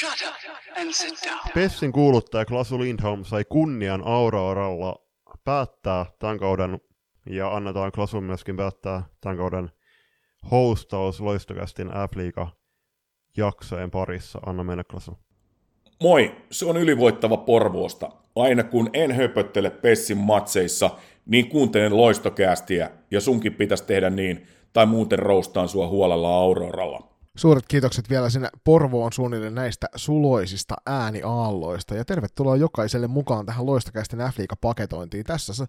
Shut up and sit down. Pessin kuuluttaja Klasu Lindholm sai kunnian Auroralla päättää tämän kauden, ja annetaan Klasun myöskin päättää tämän kauden hostaus Loistokästin F-liiga jaksojen parissa. Anna mennä Klasu. Moi, se on ylivoittava Porvoosta. Aina kun en höpöttele Pessin matseissa, niin kuuntelen loistokäästiä, ja sunkin pitäisi tehdä niin, tai muuten roustaan sua huolella Auroralla. Suuret kiitokset vielä sinne Porvoon suunnille näistä suloisista ääniaalloista. Ja tervetuloa jokaiselle mukaan tähän loistokäisten f paketointiin Tässä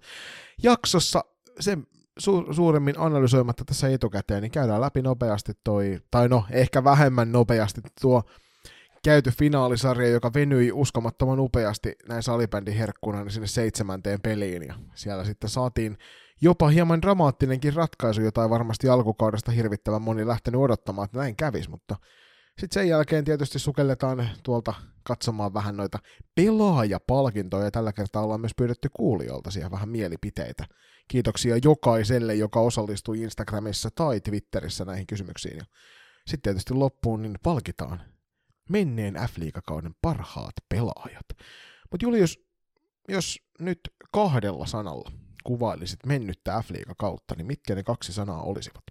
jaksossa se su- suuremmin analysoimatta tässä etukäteen, niin käydään läpi nopeasti toi, tai no ehkä vähemmän nopeasti tuo käyty finaalisarja, joka venyi uskomattoman upeasti näin salibändin herkkuna niin sinne seitsemänteen peliin, ja siellä sitten saatiin jopa hieman dramaattinenkin ratkaisu, jota ei varmasti alkukaudesta hirvittävän moni lähtenyt odottamaan, että näin kävisi, mutta sitten sen jälkeen tietysti sukelletaan tuolta katsomaan vähän noita pelaajapalkintoja, ja tällä kertaa ollaan myös pyydetty kuulijoilta siihen vähän mielipiteitä. Kiitoksia jokaiselle, joka osallistui Instagramissa tai Twitterissä näihin kysymyksiin. Sitten tietysti loppuun niin palkitaan menneen F-liigakauden parhaat pelaajat. Mutta Julius, jos nyt kahdella sanalla kuvailisit mennyttä f kautta, niin mitkä ne kaksi sanaa olisivat?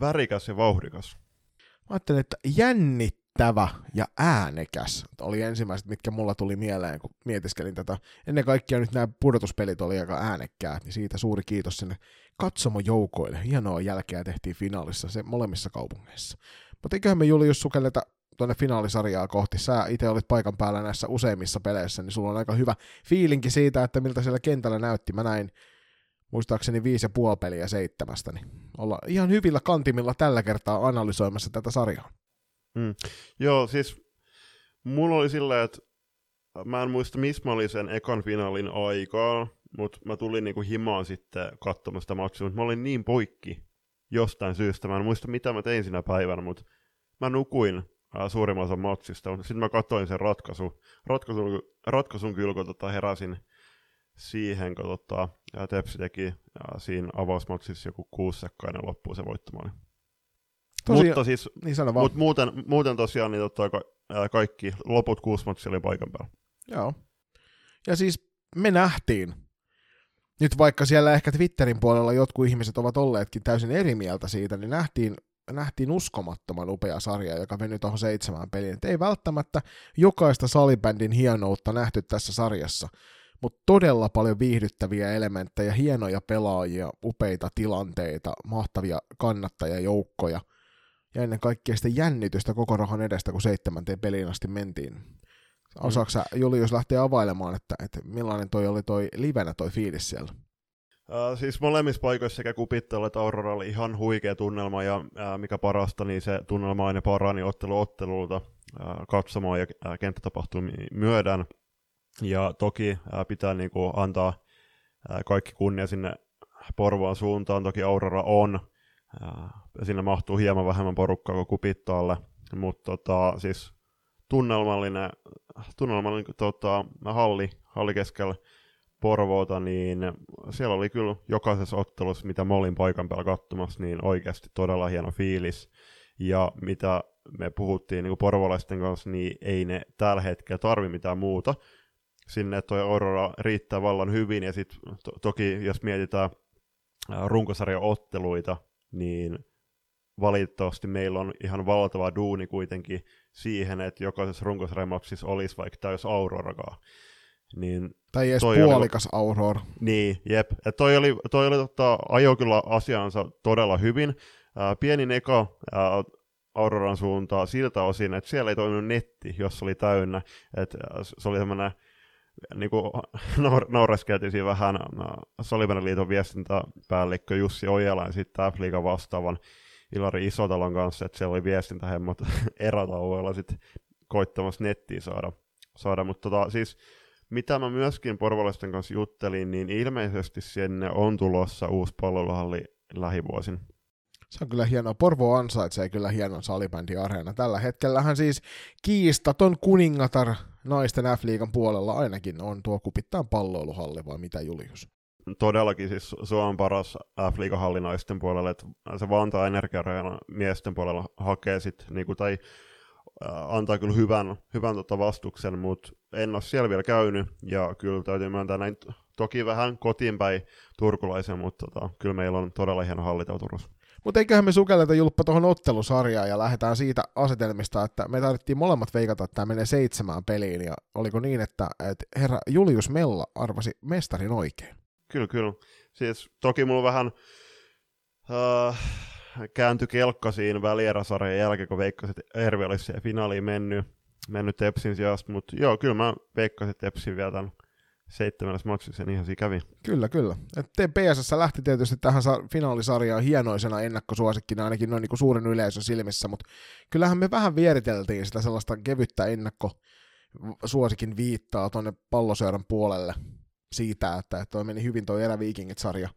Värikäs ja vauhdikas. Mä ajattelin, että jännittävä ja äänekäs oli ensimmäiset, mitkä mulla tuli mieleen, kun mietiskelin tätä. Ennen kaikkea nyt nämä pudotuspelit oli aika äänekkäät, niin siitä suuri kiitos sinne katsomojoukoille. Hienoa jälkeä tehtiin finaalissa se molemmissa kaupungeissa. Mutta eiköhän me Julius sukelleta tuonne finaalisarjaa kohti. Sä itse olit paikan päällä näissä useimmissa peleissä, niin sulla on aika hyvä fiilinki siitä, että miltä siellä kentällä näytti. Mä näin muistaakseni viisi ja puoli peliä seitsemästä, niin olla ihan hyvillä kantimilla tällä kertaa analysoimassa tätä sarjaa. Mm. Joo, siis mulla oli silleen, että mä en muista, missä mä olin sen ekan finaalin aikaa, mutta mä tulin niinku himaan sitten katsomaan sitä matsia, mutta mä olin niin poikki jostain syystä. Mä en muista, mitä mä tein sinä päivänä, mutta mä nukuin suurimman osan matsista. Sitten mä katsoin sen ratkaisu, ratkaisun, ratkaisun kyllä, kun tota, heräsin siihen, kun tota, ja Tepsi teki ja siinä avausmatsissa joku kuusekkainen loppuun se voittomaali. Tosi, mutta siis, niin mut muuten, muuten tosiaan niin tota, ka, kaikki loput kuusi matsia oli paikan päällä. Joo. Ja siis me nähtiin, nyt vaikka siellä ehkä Twitterin puolella jotkut ihmiset ovat olleetkin täysin eri mieltä siitä, niin nähtiin nähtiin uskomattoman upea sarja, joka meni tuohon seitsemään peliin. Et ei välttämättä jokaista salibändin hienoutta nähty tässä sarjassa, mutta todella paljon viihdyttäviä elementtejä, hienoja pelaajia, upeita tilanteita, mahtavia kannattajajoukkoja ja ennen kaikkea sitä jännitystä koko rahan edestä, kun seitsemänteen peliin asti mentiin. Osaatko sä, Julius, lähteä availemaan, että, että millainen toi oli toi livenä toi fiilis siellä? Uh, siis molemmissa paikoissa sekä Kupittelu että Aurora oli ihan huikea tunnelma, ja uh, mikä parasta, niin se tunnelma aina parani ottelu ottelulta uh, katsomaan ja uh, kenttätapahtumia myödän. Ja toki uh, pitää niinku antaa uh, kaikki kunnia sinne Porvoon suuntaan, toki Aurora on, uh, sinne mahtuu hieman vähemmän porukkaa kuin Kupittaalle, mutta tota, siis tunnelmallinen, tunnelmallinen tota, halli, halli keskellä Porvoota, niin siellä oli kyllä jokaisessa ottelussa, mitä mä olin paikan päällä katsomassa, niin oikeasti todella hieno fiilis. Ja mitä me puhuttiin niin porvolaisten kanssa, niin ei ne tällä hetkellä tarvi mitään muuta. Sinne toi Aurora riittää vallan hyvin, ja sitten to- toki jos mietitään runkosarjan otteluita, niin valitettavasti meillä on ihan valtava duuni kuitenkin siihen, että jokaisessa runkosarjan olisi vaikka täys Aurorakaan. Niin tai edes puolikas oli, Aurora. Niin, jep. Et toi oli, toi oli tota, ajo kyllä asiansa todella hyvin. Ää, pieni neka ää, Auroran suuntaan siltä osin, että siellä ei toiminut netti, jos oli täynnä. Et, se oli semmoinen niin kuin naureskeltiin vähän Solivanen liiton viestintäpäällikkö Jussi Ojala ja sitten f vastaavan Ilari Isotalon kanssa, että siellä oli viestintähemmot erätauoilla sitten koittamassa nettiä saada. saada. Mutta tota, siis mitä mä myöskin porvalaisten kanssa juttelin, niin ilmeisesti sinne on tulossa uusi palveluhalli lähivuosin. Se on kyllä hienoa. Porvo ansaitsee kyllä hienon salibändiareena. Tällä hetkellähän siis kiistaton kuningatar naisten F-liigan puolella ainakin on tuo kupittaan palloiluhalli, vai mitä Julius? Todellakin siis Suomen paras halli naisten puolella, että se Vantaa Energia miesten puolella hakee sitten, niin tai antaa kyllä hyvän, hyvän tota vastuksen, mutta en ole siellä vielä käynyt, ja kyllä täytyy myöntää näin toki vähän kotiin päin turkulaisen, mutta tota, kyllä meillä on todella hieno halli Turussa. Mutta eiköhän me sukelleta Julppa tuohon ottelusarjaan ja lähdetään siitä asetelmista, että me tarvittiin molemmat veikata, että tämä menee seitsemään peliin, ja oliko niin, että, että herra Julius Mella arvasi mestarin oikein? Kyllä, kyllä. Siis toki mulla vähän äh, kääntyi kelkka siinä välierasarjan jälkeen, kun veikkasin, että Ervi olisi siihen finaaliin mennyt, mennyt Tepsin sijasta, mutta joo, kyllä mä veikkasin Tepsin vielä tämän seitsemännessä matsissa, niin ihan siinä kävi. Kyllä, kyllä. Et PSS lähti tietysti tähän finaalisarjaan hienoisena ennakkosuosikkina ainakin noin niin kuin suurin yleisö silmissä, mutta kyllähän me vähän vieriteltiin sitä sellaista kevyttä ennakkosuosikin viittaa tuonne palloseuran puolelle siitä, että toi meni hyvin tuo Eräviikingit-sarja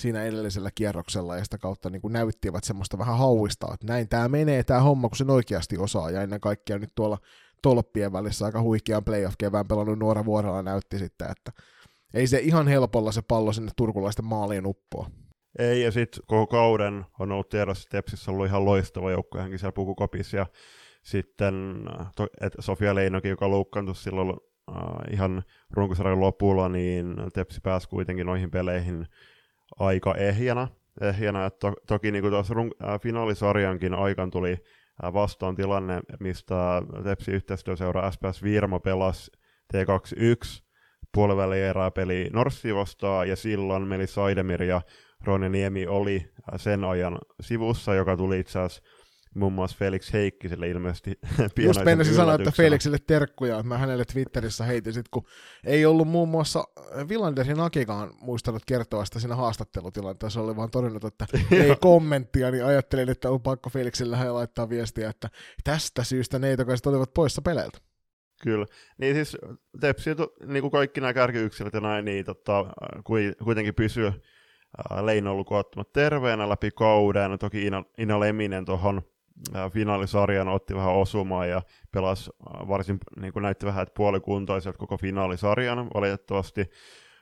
siinä edellisellä kierroksella ja sitä kautta niin kuin näyttivät semmoista vähän hauista, että näin tämä menee tämä homma, kun sen oikeasti osaa ja ennen kaikkea nyt tuolla tolppien välissä aika huikean playoff-kevään pelannut Nuora Vuorella näytti sitten, että ei se ihan helpolla se pallo sinne turkulaisten maaliin uppoa. Ei, ja sitten koko kauden on ollut tiedossa, että Tepsissä on ollut ihan loistava joukko, hänkin siellä pukukopissa, ja sitten to, et Sofia Leinokin, joka loukkaantui silloin äh, ihan runkosarjan lopulla, niin Tepsi pääsi kuitenkin noihin peleihin aika ehjänä, ehjänä to, toki niin kuin tuossa run, äh, finaalisarjankin aikaan tuli vastaan tilanne, mistä Tepsi yhteistyöseura SPS Virmo pelasi T21 puoliväli erää peli Norssi vastaan, ja silloin Meli Saidemir ja Ronja Niemi oli sen ajan sivussa, joka tuli itse asiassa muun muassa Felix Heikkiselle ilmeisesti Just meinasin sanoa, että Felixille terkkuja, mä hänelle Twitterissä heitin sit, kun ei ollut muun muassa Villanderin Akikaan muistanut kertoa sitä siinä haastattelutilanteessa, oli vaan todennut, että ei kommenttia, niin ajattelin, että on pakko Felixille laittaa viestiä, että tästä syystä neitokaiset olivat poissa peleiltä. Kyllä. Niin siis Tepsi, niin kuin kaikki nämä kärkiyksilöt ja näin, niin tota, kuitenkin pysyy Leino ollut terveenä läpi kauden. Toki Ina, Ina Leminen tuohon finaalisarjan otti vähän osumaa ja pelasi varsin, niin kuin näytti vähän, että puolikuntoiset koko finaalisarjan valitettavasti,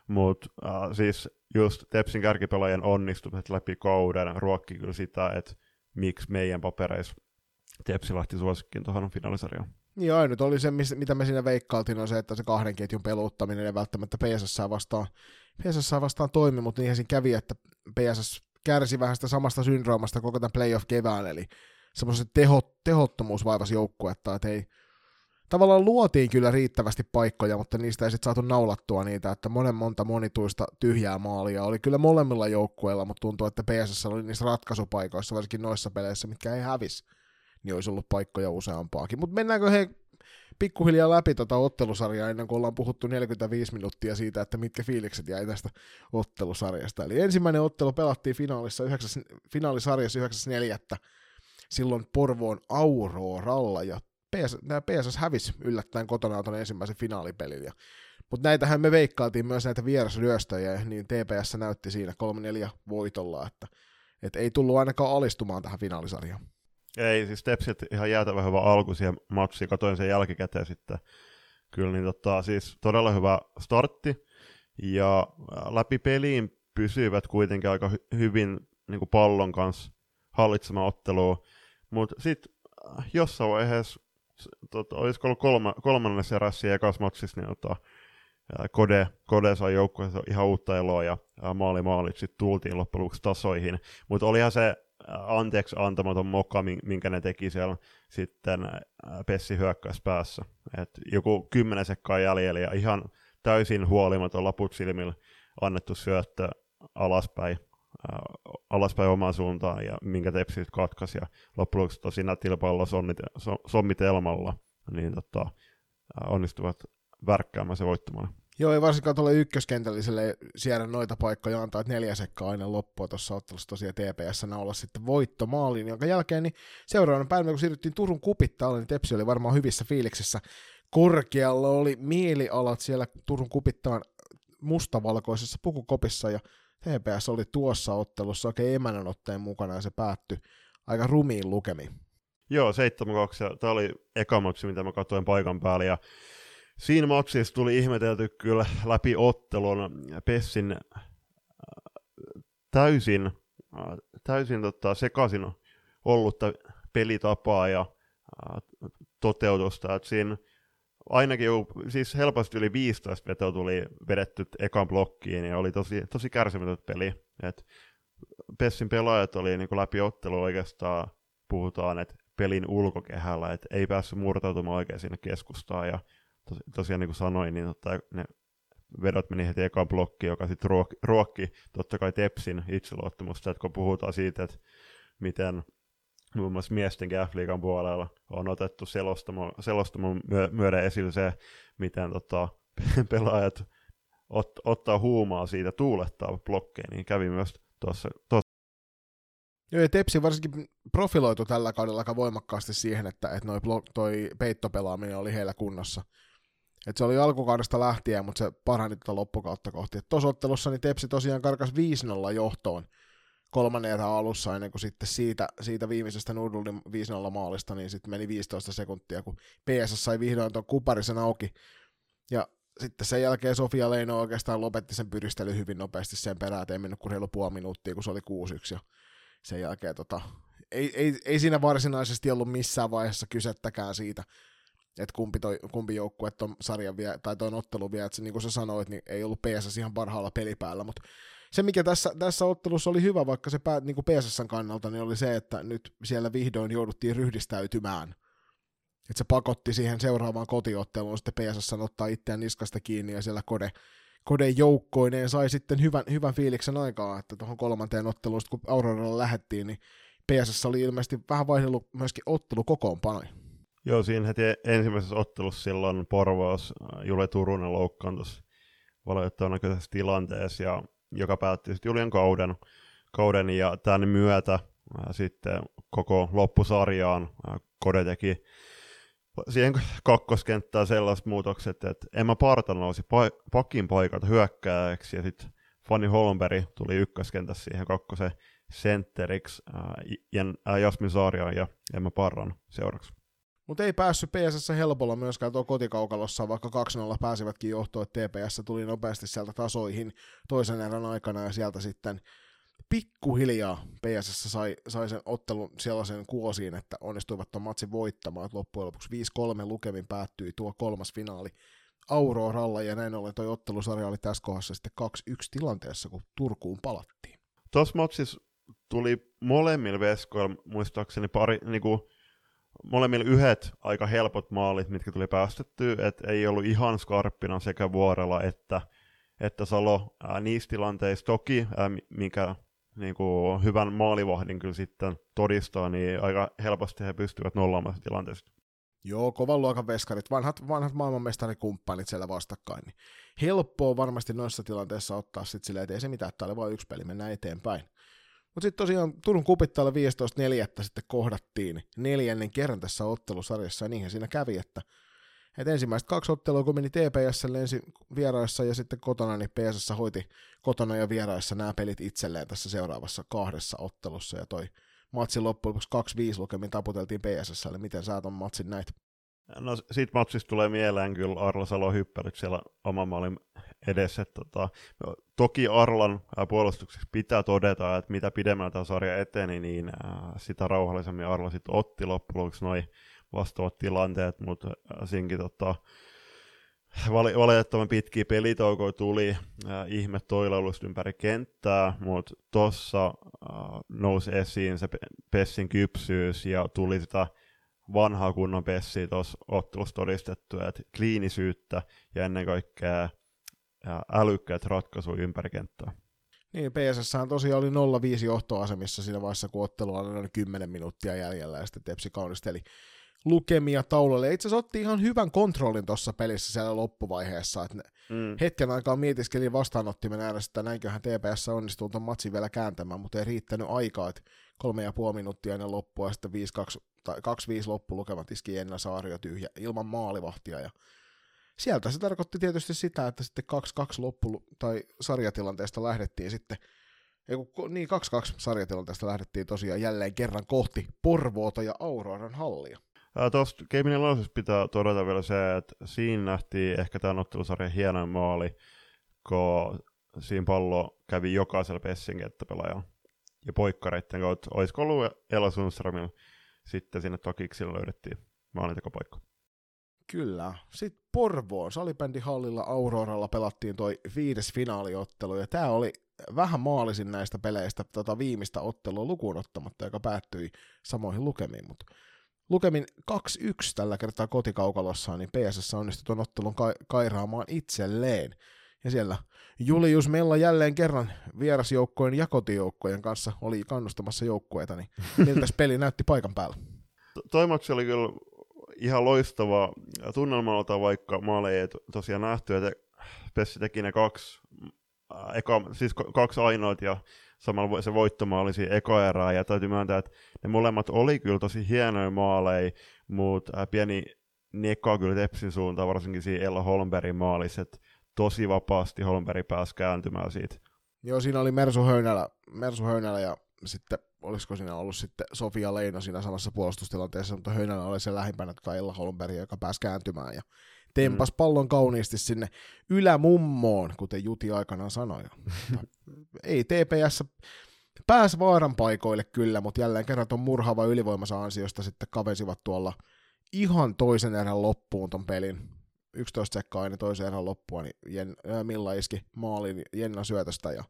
mutta äh, siis just Tepsin kärkipelaajien onnistumiset läpi kauden ruokki kyllä sitä, että miksi meidän papereissa Tepsi lähti suosikkiin tuohon finaalisarjaan. Niin ainut oli se, mitä me siinä veikkailtiin, on se, että se kahden ketjun peluuttaminen ei välttämättä PSS vastaan, PSS vastaan toimi, mutta niinhän siinä kävi, että PSS kärsi vähän sitä samasta syndroomasta koko tämän playoff-kevään, eli semmoisen teho, tehottomuus vaivasi joukkuetta, että ei, tavallaan luotiin kyllä riittävästi paikkoja, mutta niistä ei sitten saatu naulattua niitä, että monen monta monituista tyhjää maalia oli kyllä molemmilla joukkueilla, mutta tuntuu, että PSS oli niissä ratkaisupaikoissa, varsinkin noissa peleissä, mitkä ei hävis, niin olisi ollut paikkoja useampaakin. Mutta mennäänkö he pikkuhiljaa läpi tota ottelusarjaa ennen kuin ollaan puhuttu 45 minuuttia siitä, että mitkä fiilikset jäi tästä ottelusarjasta. Eli ensimmäinen ottelu pelattiin finaalissa 9, finaalisarjassa 9.4 silloin Porvoon Auroralla, ja PS, nämä PSS hävisi yllättäen kotona tuon ensimmäisen finaalipelin, ja mutta näitähän me veikkailtiin myös näitä vierasryöstöjä, niin TPS näytti siinä 3-4 voitolla, että et ei tullut ainakaan alistumaan tähän finaalisarjaan. Ei, siis Tepsit ihan jäätävä hyvä alku siihen matsiin, katoin sen jälkikäteen sitten. Kyllä, niin tota, siis todella hyvä startti, ja läpi peliin pysyivät kuitenkin aika hy- hyvin niin kuin pallon kanssa hallitsemaan ottelua. Mutta sitten äh, jossain vaiheessa, tota, olisiko ollut kolma, kolmannessa erässä ja ekas matsissa, niin tota, Kode, Kode sai joukkueessa ihan uutta eloa ja maali maalit sitten tultiin loppujen lopuksi tasoihin. Mutta olihan se anteeksi antamaton moka, minkä ne teki siellä sitten Pessi hyökkäys päässä. Et joku kymmenen sekkaa jäljellä ja ihan täysin huolimaton laput silmillä annettu syöttö alaspäin alaspäin omaan suuntaan ja minkä tepsi katkaisi ja loppujen lopuksi tosi nätillä pallo sommitelmalla niin tota, onnistuvat värkkäämään se voittamaan. Joo, ei varsinkaan tuolle ykköskentälliselle siellä noita paikkoja antaa, että neljä sekkaa aina loppua tuossa ottelussa tosiaan TPS olla sitten voittomaaliin, jonka jälkeen niin seuraavana päivänä, kun siirryttiin Turun kupittaalle, niin Tepsi oli varmaan hyvissä fiiliksissä. Korkealla oli mielialat siellä Turun kupittaan mustavalkoisessa pukukopissa ja TPS oli tuossa ottelussa. Oikein emännän otteen mukana ja se päättyi aika rumiin lukemiin. Joo, 7-2 ja tämä oli eka matsi, mitä mä katsoin paikan päällä ja siinä matsissa tuli ihmetelty kyllä läpi ottelun Pessin äh, täysin, äh, täysin tota, sekaisin ollutta pelitapaa ja äh, toteutusta, että siinä ainakin jo, siis helposti yli 15 vetoa tuli vedetty ekan blokkiin ja oli tosi, tosi kärsimätön peli. Et Pessin pelaajat oli niin kuin läpi ottelu oikeastaan, puhutaan, että pelin ulkokehällä, että ei päässyt murtautumaan oikein sinne keskustaan ja tos, tosiaan niin kuin sanoin, niin totta, ne vedot meni heti ekan blokkiin, joka sitten ruokki, ruokki totta kai Tepsin itseluottamusta, että kun puhutaan siitä, että miten muun muassa miesten f puolella on otettu selostamo, selostamon myö, myöden esille se, miten tota, pelaajat ot, ottaa huumaa siitä tuulettaa blokkeen, niin kävi myös tuossa. tuossa. Joo, ja Tepsi varsinkin profiloitu tällä kaudella aika voimakkaasti siihen, että, että noi blok, toi peittopelaaminen oli heillä kunnossa. Et se oli alkukaudesta lähtien, mutta se parani tuota loppukautta kohti. Tuossa ottelussa niin Tepsi tosiaan karkas 5-0 johtoon kolmannen alussa ennen kuin sitten siitä, siitä viimeisestä Nurdulin 5-0 maalista, niin sitten meni 15 sekuntia, kun PS sai vihdoin tuon kuparisen auki. Ja sitten sen jälkeen Sofia Leino oikeastaan lopetti sen pyristely hyvin nopeasti sen perään, että ei mennyt kuin reilu puoli minuuttia, kun se oli 6-1. Ja sen jälkeen tota, ei, ei, ei, siinä varsinaisesti ollut missään vaiheessa kysettäkään siitä, että kumpi, toi, kumpi joukkue tuon sarjan vie, tai tuon ottelun vie, että se, niin kuin sä sanoit, niin ei ollut PS ihan parhaalla pelipäällä, mutta se, mikä tässä, tässä ottelussa oli hyvä, vaikka se päät, niin kuin PSSn kannalta, niin oli se, että nyt siellä vihdoin jouduttiin ryhdistäytymään. Että se pakotti siihen seuraavaan kotiotteluun sitten PSS ottaa itseään niskasta kiinni ja siellä kode, kode joukkoineen sai sitten hyvän, hyvän fiiliksen aikaa, että tuohon kolmanteen otteluun, kun Auroralla lähettiin, niin PSS oli ilmeisesti vähän vaihdellut myöskin ottelu kokoonpanoja. Joo, siinä heti ensimmäisessä ottelussa silloin Porvaus Jule Turunen loukkaantui valitettavan tilanteessa ja joka päätti sitten Julian kauden, kauden ja tämän myötä ää, sitten koko loppusarjaan ää, Kode teki siihen kakkoskenttään sellaiset muutokset, että Emma Parta nousi pa- pakin paikalta hyökkääjäksi ja sitten Fanny Holmberg tuli ykköskentässä siihen kakkosen sentteriksi ää, Jasmin Saarian ja Emma Parran seuraksi. Mutta ei päässyt PSS helpolla myöskään tuo kotikaukalossa, vaikka 2-0 pääsivätkin johtoon, että TPS tuli nopeasti sieltä tasoihin toisen erän aikana ja sieltä sitten pikkuhiljaa PSS sai, sai sen ottelun sellaisen kuosiin, että onnistuivat tuon matsin voittamaan, että loppujen lopuksi 5-3 lukemin päättyi tuo kolmas finaali Auroralla ja näin ollen tuo ottelusarja oli tässä kohdassa sitten 2-1 tilanteessa, kun Turkuun palattiin. Tuossa matsissa tuli molemmilla veskoilla muistaakseni pari, niinku, molemmilla yhdet aika helpot maalit, mitkä tuli päästettyä, että ei ollut ihan skarppina sekä Vuorella että, että Salo ää, niissä tilanteissa. Toki, ää, mikä niin kuin, hyvän maalivahdin kyllä sitten todistaa, niin aika helposti he pystyvät nollaamaan tilanteesta. Joo, kovan luokan veskarit, vanhat, vanhat maailmanmestarikumppanit siellä vastakkain. Niin helppoa varmasti noissa tilanteissa ottaa sitten silleen, että ei se mitään, että oli vain yksi peli, mennään eteenpäin. Mutta sitten tosiaan Turun kupittaalla 15.4. sitten kohdattiin neljännen kerran tässä ottelusarjassa, ja niinhän siinä kävi, että et ensimmäiset kaksi ottelua, kun meni TPSlle ensin vieraissa ja sitten kotona, niin PSS hoiti kotona ja vieraissa nämä pelit itselleen tässä seuraavassa kahdessa ottelussa, ja toi matsin loppujen lopuksi 2-5 lukemin taputeltiin PSSlle. Miten sä ton matsin näit? No siitä matsista tulee mieleen kyllä Arla Salo hyppärit siellä oman maalin edessä. Tota, toki Arlan puolustuksessa pitää todeta, että mitä pidemmällä tämä sarja eteni, niin sitä rauhallisemmin Arla sitten otti loppujen noin vastaavat tilanteet, mutta siinkin tota, valitettavan pitkiä pelitaukoja tuli, äh, ihme toilailusta ympäri kenttää, mutta tuossa äh, nousi esiin se Pessin kypsyys ja tuli sitä vanhaa kunnon Pessiä tuossa ottelussa todistettu, että kliinisyyttä ja ennen kaikkea äh, älykkäät ratkaisuja ympäri kenttää. Niin, PSS tosiaan oli 0-5 johtoasemissa siinä vaiheessa, kun ottelu oli noin 10 minuuttia jäljellä, ja sitten Tepsi kaunisteli lukemia taululle. Itse asiassa otti ihan hyvän kontrollin tuossa pelissä siellä loppuvaiheessa, että mm. hetken aikaa mietiskelin vastaanottimen ääressä, että näinköhän TPS onnistuu tuon matsin vielä kääntämään, mutta ei riittänyt aikaa, että kolme ja puoli minuuttia ennen loppua ja sitten 5-2 tai 2-5 loppulukemat iski Enna Saario tyhjä ilman maalivahtia ja sieltä se tarkoitti tietysti sitä, että sitten 2-2 loppu tai sarjatilanteesta lähdettiin sitten niin 2-2 sarjatilanteesta lähdettiin tosiaan jälleen kerran kohti Porvoota ja Auroran hallia. Tuosta Game Analysis pitää todeta vielä se, että siinä nähtiin ehkä tämän ottelusarjan hienoin maali, kun siinä pallo kävi jokaisella Pessin kenttäpelaajalla. Ja poikkareiden kautta, olisiko ollut Ella Sundströmillä, sitten sinne Tokiksilla löydettiin maalintekopaikka. Kyllä. Sitten Porvoon salibändihallilla Auroralla pelattiin toi viides finaaliottelu, ja tämä oli vähän maalisin näistä peleistä tota viimeistä ottelua lukuun ottamatta, joka päättyi samoihin lukemiin, mutta lukemin 2-1 tällä kertaa kotikaukalossaan, niin PSS onnistui tuon ottelun ka- kairaamaan itselleen. Ja siellä Julius Mella jälleen kerran vierasjoukkojen ja kotijoukkojen kanssa oli kannustamassa joukkueita, niin miltä peli näytti paikan päällä? Toi matsi oli kyllä ihan loistava tunnelmalta, vaikka maaleja ei tosiaan nähty, että Pessi teki ne kaksi, eka, siis kaksi ainoat ja samalla se voittomaali siinä eka erää, ja täytyy myöntää, että ne molemmat oli kyllä tosi hienoja maaleja, mutta pieni neka kyllä Tepsin suuntaan, varsinkin siinä Ella Holmbergin maalissa, että tosi vapaasti Holmberg pääsi kääntymään siitä. Joo, siinä oli Mersu Höynälä, Mersu Höynälä ja sitten olisiko siinä ollut sitten Sofia Leino siinä samassa puolustustilanteessa, mutta Höynälä oli se lähimpänä tuota Ella Holmberg, joka pääsi kääntymään ja tempas mm. pallon kauniisti sinne ylämummoon, kuten Juti aikanaan sanoi. Ei TPS pääs vaaran paikoille kyllä, mutta jälleen kerran tuon murhaava ylivoimassa ansiosta sitten kavesivat tuolla ihan toisen erän loppuun ton pelin. 11 sekkaa ennen toisen erän loppua, niin Jen, äh, Milla iski maalin Jenna syötöstä ja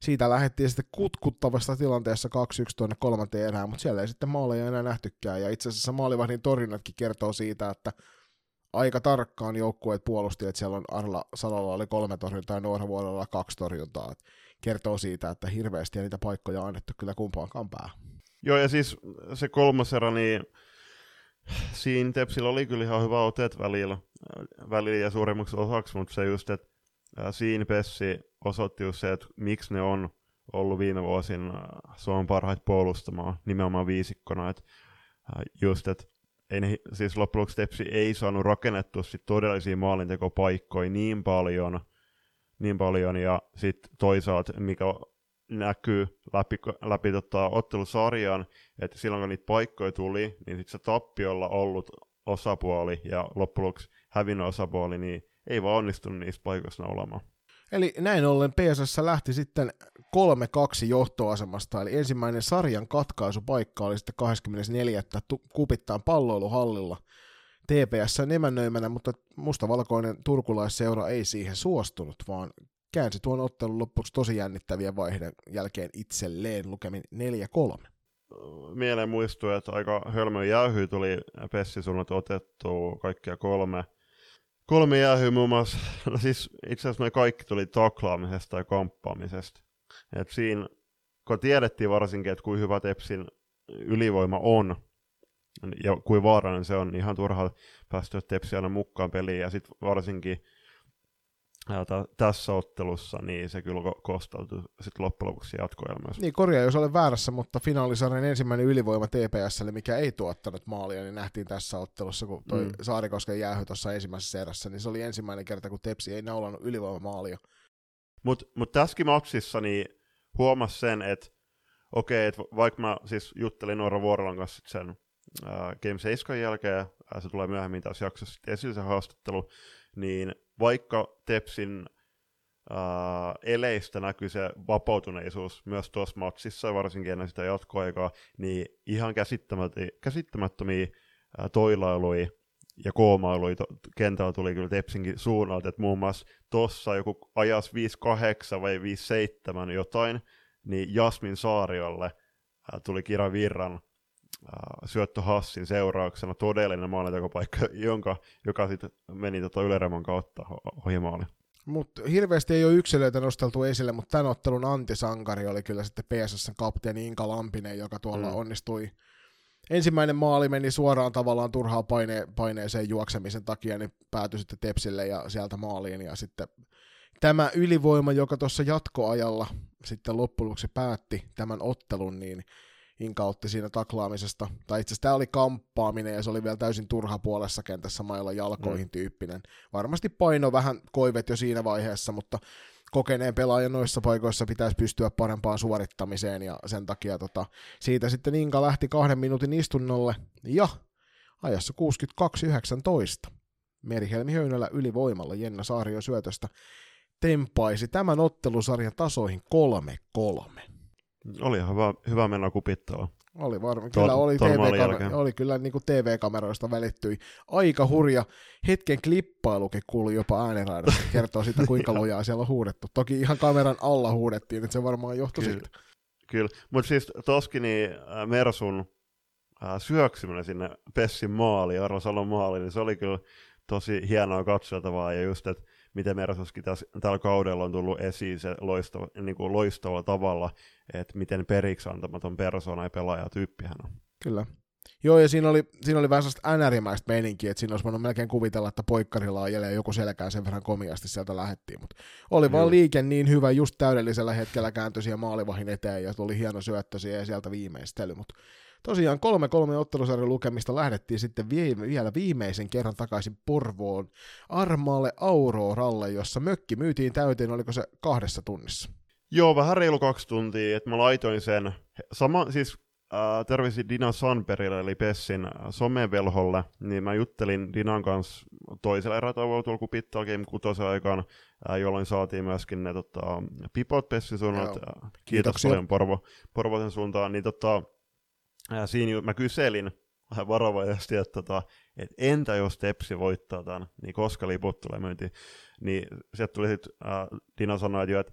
siitä lähdettiin sitten kutkuttavasta tilanteessa 2-1 tuonne kolmanteen erään, mutta siellä ei sitten maaleja enää nähtykään. Ja itse asiassa maalivahdin torinnatkin kertoo siitä, että aika tarkkaan joukkueet puolusti, että siellä on Arla Salolla oli kolme torjuntaa ja Nuorvuodella kaksi torjuntaa. Et kertoo siitä, että hirveästi ja niitä paikkoja annettu kyllä kumpaankaan päähän. Joo, ja siis se kolmas erä, niin siinä Tepsillä oli kyllä ihan hyvä otet välillä, välillä ja suurimmaksi osaksi, mutta se just, että siinä Pessi osoitti just se, että miksi ne on ollut viime vuosina Suomen parhaita puolustamaan nimenomaan viisikkona, että just, että ei ne, siis loppujen Tepsi ei saanut rakennettua sit todellisia maalintekopaikkoja niin paljon, niin paljon ja sitten toisaalta, mikä näkyy läpi, läpi tota, ottelusarjan, että silloin kun niitä paikkoja tuli, niin sitten se tappiolla ollut osapuoli ja loppujen lopuksi hävinnyt osapuoli, niin ei vaan onnistunut niistä paikoista olemaan. Eli näin ollen PSS lähti sitten 3-2 johtoasemasta, eli ensimmäinen sarjan katkaisupaikka oli sitten 24. kupittaan palloiluhallilla TPS emännöimänä, mutta mustavalkoinen turkulaisseura ei siihen suostunut, vaan käänsi tuon ottelun loppuksi tosi jännittäviä vaihden jälkeen itselleen lukemin 4-3. Mieleen muistuu, että aika hölmö jäyhy tuli Pessi suunnat otettu kaikkia kolme – Kolme jäähyä muun muassa, no siis itse asiassa me kaikki tuli taklaamisesta ja kamppaamisesta. Et siinä, kun tiedettiin varsinkin, että kuinka hyvä Tepsin ylivoima on, ja kuin vaarallinen se on, niin ihan turha päästä Tepsi aina mukaan peliin, ja sitten varsinkin t- tässä ottelussa, niin se kyllä kostautui sitten loppujen lopuksi jatkoelmassa. Niin, korjaa jos olen väärässä, mutta finaalisarjan ensimmäinen ylivoima TPSlle, mikä ei tuottanut maalia, niin nähtiin tässä ottelussa, kun toi mm. Saarikosken jäähy tuossa ensimmäisessä erässä, niin se oli ensimmäinen kerta, kun Tepsi ei naulannut ylivoimamaalia. Mutta mut tässäkin matsissa niin huomasi sen, että okei, okay, että vaikka mä siis juttelin Noora Vuorolan kanssa sen äh, Game 7 jälkeen, äh, se tulee myöhemmin tässä jaksossa esille se haastattelu, niin vaikka Tepsin äh, eleistä näkyy se vapautuneisuus myös tuossa matsissa, varsinkin ennen sitä jatkoaikaa, niin ihan käsittämättömiä äh, toilailuja ja koomailuja to- kentällä tuli kyllä Tepsinkin suunnalta, että muun muassa tuossa joku ajas 5-8 vai 5-7 jotain, niin Jasmin Saariolle äh, tuli Kira Virran syöttö Hassin seurauksena todellinen maalintekopaikka, jonka, joka sitten meni tota Yleremon kautta ohi. Mutta hirveästi ei ole yksilöitä nosteltu esille, mutta tämän ottelun antisankari oli kyllä sitten PSS kapteeni Inka Lampinen, joka tuolla mm. onnistui. Ensimmäinen maali meni suoraan tavallaan turhaan paine, paineeseen juoksemisen takia, niin päätyi sitten Tepsille ja sieltä maaliin. Ja sitten tämä ylivoima, joka tuossa jatkoajalla sitten loppujen päätti tämän ottelun, niin Inka otti siinä taklaamisesta. Tai itse asiassa tämä oli kamppaaminen ja se oli vielä täysin turha puolessa kentässä mailla jalkoihin mm. tyyppinen. Varmasti paino vähän koivet jo siinä vaiheessa, mutta kokeneen pelaajan noissa paikoissa pitäisi pystyä parempaan suorittamiseen ja sen takia tota, siitä sitten Inka lähti kahden minuutin istunnolle ja ajassa 62-19 Merihelmi Höynälä ylivoimalla Jenna Saario syötöstä tempaisi tämän ottelusarjan tasoihin 3-3. Oli hyvä, hyvä mennä kupittava. Oli varmaan. Kyllä oli, ton maalin TV jälkeen. oli kyllä niin kuin TV-kameroista välittyi aika hurja. Hetken klippailukin kuului jopa ääniraidasta. Kertoo siitä, kuinka lujaa siellä on huudettu. Toki ihan kameran alla huudettiin, että se varmaan johtui Kyllä. siitä. Kyllä, mutta siis toskin niin äh, Mersun äh, syöksyminen sinne Pessin maaliin, Arno Salon maaliin, niin se oli kyllä tosi hienoa katsottavaa, ja just, että miten Mersuskin tässä, tällä kaudella on tullut esiin se loistava, niin kuin loistavalla tavalla, että miten periksi antamaton persona ja pelaajatyyppi hän on. Kyllä. Joo, ja siinä oli, siinä oli vähän sellaista änärimäistä meininkiä, että siinä olisi voinut melkein kuvitella, että poikkarilla ajelee joku selkään sen verran komiasti sieltä lähettiin, mutta oli vaan liike niin hyvä, just täydellisellä hetkellä kääntyi siihen maalivahin eteen ja tuli hieno syöttö siihen ja sieltä viimeistely, mutta tosiaan 3-3 ottelusarjan lukemista lähdettiin sitten vie, vielä viimeisen kerran takaisin Porvoon Armaalle Auroralle, jossa mökki myytiin täyteen, oliko se kahdessa tunnissa? Joo, vähän reilu kaksi tuntia, että mä laitoin sen, sama, siis äh, terveisin Dina Sanperille, eli Pessin äh, somevelholle, niin mä juttelin Dinan kanssa toisella erätauolla tuolla Kupittal Game 6 aikaan, äh, jolloin saatiin myöskin ne tota, pipot Pessin suunnat, äh, kiitos Kiitoksia. paljon Porvo, Porvosen suuntaan, niin tota, äh, siinä mä kyselin vähän varovaisesti, että tota, et entä jos Tepsi voittaa tämän, niin koska liput tulee myyntiin, niin sieltä tuli sitten, äh, Dina sanoi, että, jo, että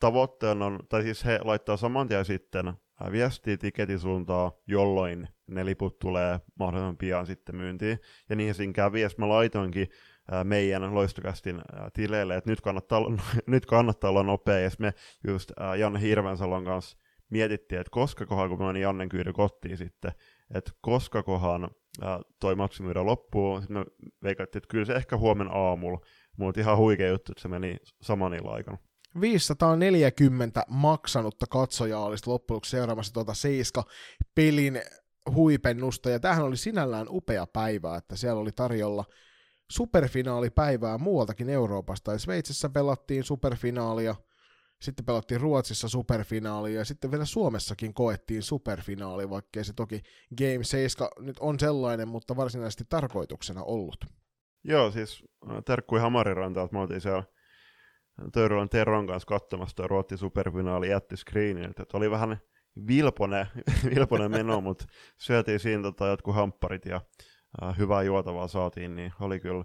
tavoitteena on, tai siis he laittaa saman tien sitten viestiä tiketin suuntaan, jolloin ne liput tulee mahdollisimman pian sitten myyntiin. Ja niin siinä kävi, ja mä laitoinkin meidän loistokästin tileille, että nyt kannattaa, nyt kannattaa olla nopea, ja me just Janne Hirvensalon kanssa mietittiin, että koska kohan, kun mä menin Jannen kyyri kotiin sitten, että koska kohan äh, toi maksimyydä loppuu, sitten me veikattiin, että kyllä se ehkä huomenna aamulla, mutta ihan huikea juttu, että se meni saman illan aikana. 540 maksanutta katsojaa olisi loppujen lopuksi seuraamassa tuota Seiska-pelin huipennusta, ja tämähän oli sinällään upea päivä, että siellä oli tarjolla superfinaalipäivää muualtakin Euroopasta, ja Sveitsissä pelattiin superfinaalia, sitten pelattiin Ruotsissa superfinaalia, ja sitten vielä Suomessakin koettiin superfinaali, vaikkei se toki Game 7 nyt on sellainen, mutta varsinaisesti tarkoituksena ollut. Joo, siis äh, terkkui Hamarirantaa, että me oltiin siellä Töyrylän Teron kanssa katsomassa tuo Ruotsin superfinaali jätti screenin, että oli vähän vilpone, vilpone meno, mutta syötiin siinä tota, jotkut hampparit ja äh, hyvää juotavaa saatiin, niin oli kyllä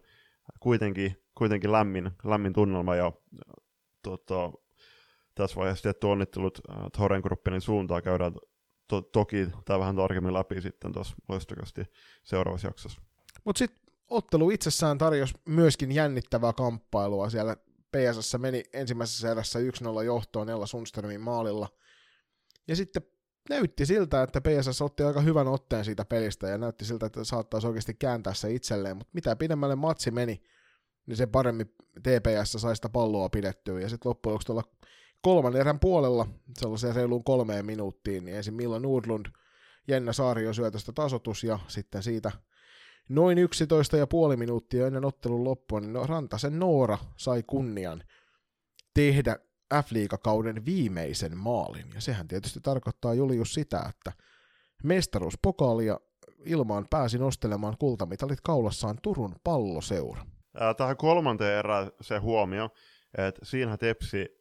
kuitenkin, kuitenkin lämmin, lämmin tunnelma ja äh, tota, tässä vaiheessa tietty onnittelut äh, Thoren Gruppinin suuntaan käydään to- toki tämä vähän tarkemmin läpi sitten tuossa loistokasti seuraavassa jaksossa. Mutta sitten ottelu itsessään tarjosi myöskin jännittävää kamppailua. Siellä PSS meni ensimmäisessä erässä 1-0 johtoon Ella Sundströmin maalilla. Ja sitten näytti siltä, että PSS otti aika hyvän otteen siitä pelistä ja näytti siltä, että saattaisi oikeasti kääntää se itselleen. Mutta mitä pidemmälle matsi meni, niin se paremmin TPS sai sitä palloa pidettyä. Ja sitten loppujen lopuksi tuolla kolmannen erän puolella, sellaiseen reiluun kolmeen minuuttiin, niin ensin Milla Nordlund, Jenna Saario syötöstä tasotus ja sitten siitä noin 11 ja puoli minuuttia ennen ottelun loppua, niin no, Rantasen Noora sai kunnian tehdä F-liigakauden viimeisen maalin. Ja sehän tietysti tarkoittaa Julius sitä, että mestaruuspokaalia ilmaan pääsi nostelemaan kultamitalit kaulassaan Turun palloseura. Ää, Tähän kolmanteen erään se huomio, että siinä Tepsi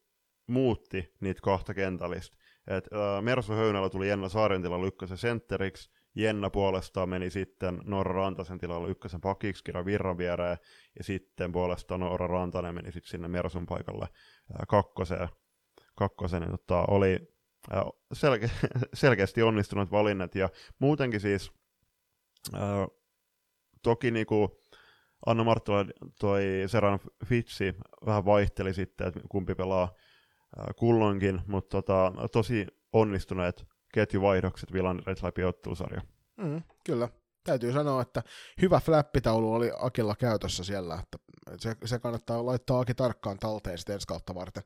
muutti niitä kahta kentällistä. Et, ää, Mersu Höynälä tuli Jenna Saaren tilalla ykkösen sentteriksi, Jenna puolestaan meni sitten Noora Rantasen tilalla ykkösen pakiksi Kira Virran viereen, ja sitten puolestaan Noora Rantanen meni sitten sinne Mersun paikalle ää, kakkoseen. kakkoseen niin, tota, oli ää, selke- selkeästi onnistunut valinnat, ja muutenkin siis ää, toki niinku, Anna Marttila toi Seran Fitsi vähän vaihteli sitten, että kumpi pelaa kulloinkin, mutta tota, tosi onnistuneet ketjuvaihdokset Villanerit läpi ottelusarja. Mm, kyllä. Täytyy sanoa, että hyvä flappitaulu oli Akilla käytössä siellä, että se, se kannattaa laittaa Aki tarkkaan talteen sitten ensi kautta varten.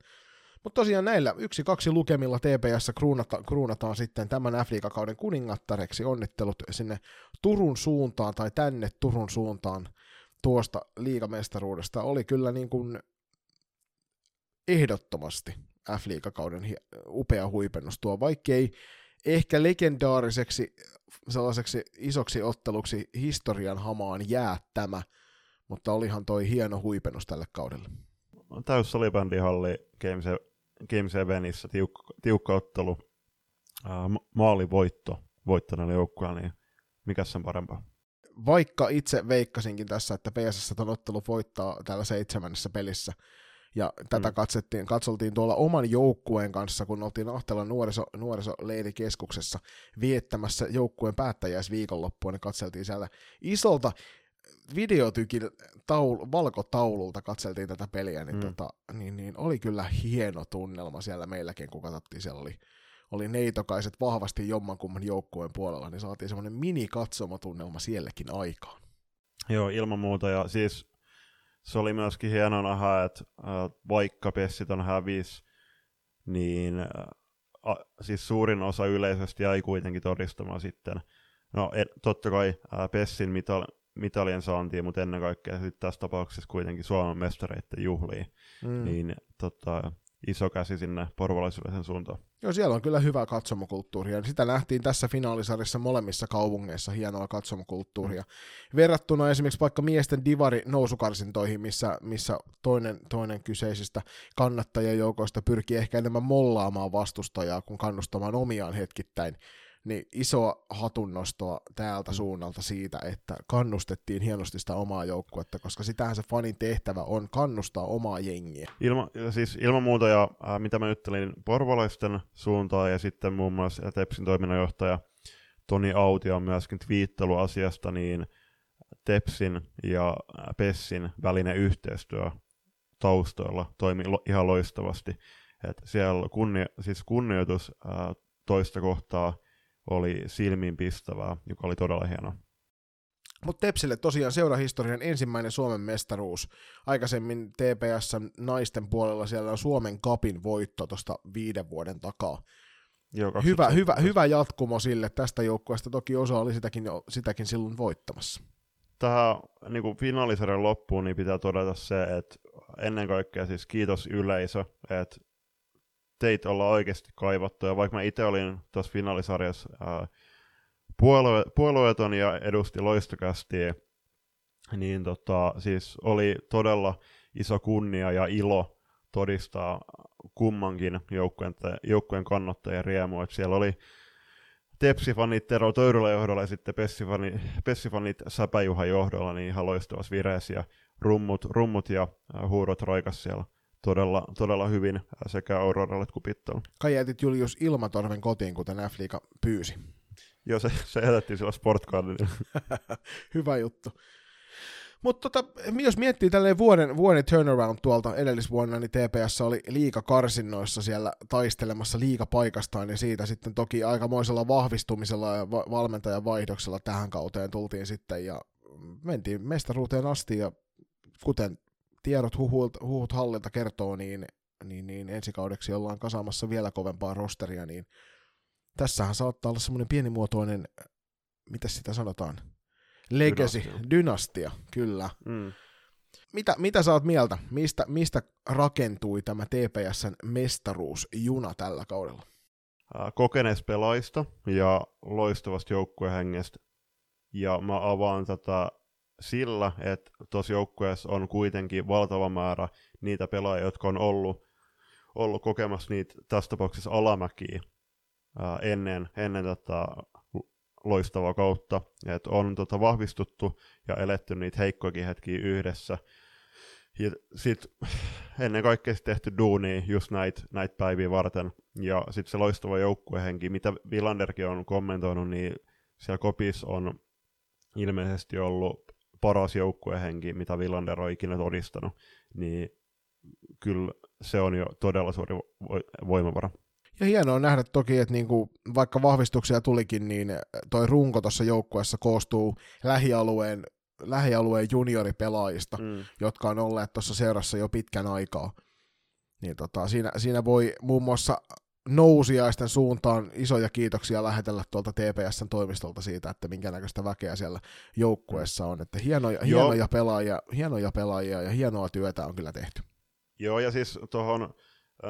Mutta tosiaan näillä yksi kaksi lukemilla TPS kruunata, kruunataan sitten tämän f kauden kuningattareksi. Onnittelut sinne Turun suuntaan tai tänne Turun suuntaan tuosta liigamestaruudesta. Oli kyllä niin kuin ehdottomasti f kauden upea huipennus tuo, vaikkei ehkä legendaariseksi sellaiseksi isoksi otteluksi historian hamaan jää tämä, mutta olihan toi hieno huipennus tälle kaudelle. Täys salibändihalli Game, Se- Game 7issä tiukka, tiukka ottelu. ää, maalivoitto voittaneella joukkueella, niin mikä sen parempaa? Vaikka itse veikkasinkin tässä, että PSS on ottelu voittaa täällä seitsemännessä pelissä, ja tätä mm. katsettiin, katsoltiin tuolla oman joukkueen kanssa, kun oltiin Ahtelan nuoriso, nuorisoleirikeskuksessa viettämässä joukkueen päättäjäisviikonloppua, niin katseltiin siellä isolta videotykin taul, valkotaululta katseltiin tätä peliä, niin, mm. tota, niin, niin oli kyllä hieno tunnelma siellä meilläkin, kun katsottiin, siellä oli, oli neitokaiset vahvasti jommankumman joukkueen puolella, niin saatiin semmoinen mini-katsomatunnelma sielläkin aikaan. Joo, ilman muuta, ja siis se oli myöskin hieno nähdä, että äh, vaikka Pessit on hävis, niin äh, siis suurin osa yleisöstä jäi kuitenkin todistamaan sitten. No et, totta kai äh, Pessin mital, mitalien saantiin, mutta ennen kaikkea sitten tässä tapauksessa kuitenkin Suomen mestareiden juhliin. Mm. Niin tota, iso käsi sinne porvalaisuuden suuntaan. Joo, siellä on kyllä hyvää katsomokulttuuria. Sitä nähtiin tässä finaalisarjassa molemmissa kaupungeissa hienoa katsomokulttuuria. Mm. Verrattuna esimerkiksi vaikka miesten divari nousukarsintoihin, missä, missä toinen, toinen kyseisistä kannattajajoukoista pyrkii ehkä enemmän mollaamaan vastustajaa kuin kannustamaan omiaan hetkittäin, niin isoa hatunnostoa täältä suunnalta siitä, että kannustettiin hienosti sitä omaa joukkuetta, koska sitähän se fanin tehtävä on kannustaa omaa jengiä. Ilma, siis ilman muuta, ja äh, mitä mä juttelin porvalaisten suuntaan, ja sitten muun muassa Tepsin toiminnanjohtaja Toni Auti on myöskin twiittelu asiasta, niin Tepsin ja Pessin välinen yhteistyö taustoilla toimii lo, ihan loistavasti. Et siellä kunnia, siis kunnioitus ää, toista kohtaa oli silmiinpistävää, joka oli todella hienoa. Mutta Tepsille tosiaan seurahistorian ensimmäinen Suomen mestaruus. Aikaisemmin TPS naisten puolella siellä on Suomen kapin voitto tuosta viiden vuoden takaa. Joo, hyvä, hyvä, hyvä jatkumo sille. Tästä joukkueesta toki osa oli sitäkin, sitäkin silloin voittamassa. Tähän niin finaalisarjan loppuun niin pitää todeta se, että ennen kaikkea siis kiitos yleisö, että teitä ollaan oikeasti kaivattu, ja vaikka mä itse olin tuossa finaalisarjassa ää, puolue, puolueeton ja edusti loistokästiä, niin tota, siis oli todella iso kunnia ja ilo todistaa kummankin joukkueen, joukkueen kannattajien riemu, että siellä oli Tepsifanit Tero Töyrylä johdolla ja sitten Pessifanit, Pessifanit Säpäjuhan johdolla, niin ihan loistavassa vireessä ja rummut, rummut ja huudot roikas siellä todella, todella hyvin sekä Auroralle kuin Pittoon. Kai jätit Julius Ilmatorven kotiin, kuten f pyysi. Joo, se, se jätettiin sillä sportcardilla. Hyvä juttu. Mutta tota, jos miettii tälleen vuoden, vuoden turnaround tuolta edellisvuonna, niin TPS oli liika karsinnoissa siellä taistelemassa liika paikastaan, ja siitä sitten toki aikamoisella vahvistumisella ja va- valmentajan vaihdoksella tähän kauteen tultiin sitten, ja mentiin mestaruuteen asti, ja kuten tiedot huhut, huhut hallilta kertoo, niin, niin, niin ensi kaudeksi ollaan kasaamassa vielä kovempaa rosteria, niin tässähän saattaa olla semmoinen pienimuotoinen, mitä sitä sanotaan, legacy, dynastia, dynastia kyllä. Mm. Mitä, mitä sä oot mieltä? Mistä, mistä rakentui tämä TPSn mestaruusjuna tällä kaudella? Kokeneista pelaista ja loistavasta joukkuehengestä. Ja mä avaan tätä sillä, että tuossa joukkueessa on kuitenkin valtava määrä niitä pelaajia, jotka on ollut, ollut kokemassa niitä tässä tapauksessa alamäkiä ää, ennen, ennen tätä loistavaa kautta, että on tota, vahvistuttu ja eletty niitä heikkoikin hetkiä yhdessä. Ja sitten ennen kaikkea sit tehty duuni just näitä näit päiviä varten. Ja sitten se loistava joukkuehenki, mitä Villanderkin on kommentoinut, niin siellä kopis on ilmeisesti ollut paras joukkuehenki, mitä Villander on ikinä todistanut, niin kyllä se on jo todella suuri voimavara. Ja hienoa nähdä toki, että niinku, vaikka vahvistuksia tulikin, niin toi runko tuossa joukkueessa koostuu lähialueen, lähialueen junioripelaajista, mm. jotka on olleet tuossa seurassa jo pitkän aikaa. Niin tota, siinä, siinä voi muun muassa nousiaisten suuntaan isoja kiitoksia lähetellä tuolta TPSn toimistolta siitä, että minkä näköistä väkeä siellä joukkueessa on. Että hienoja, hienoja, pelaajia, hienoja pelaajia ja hienoa työtä on kyllä tehty. Joo, ja siis tuohon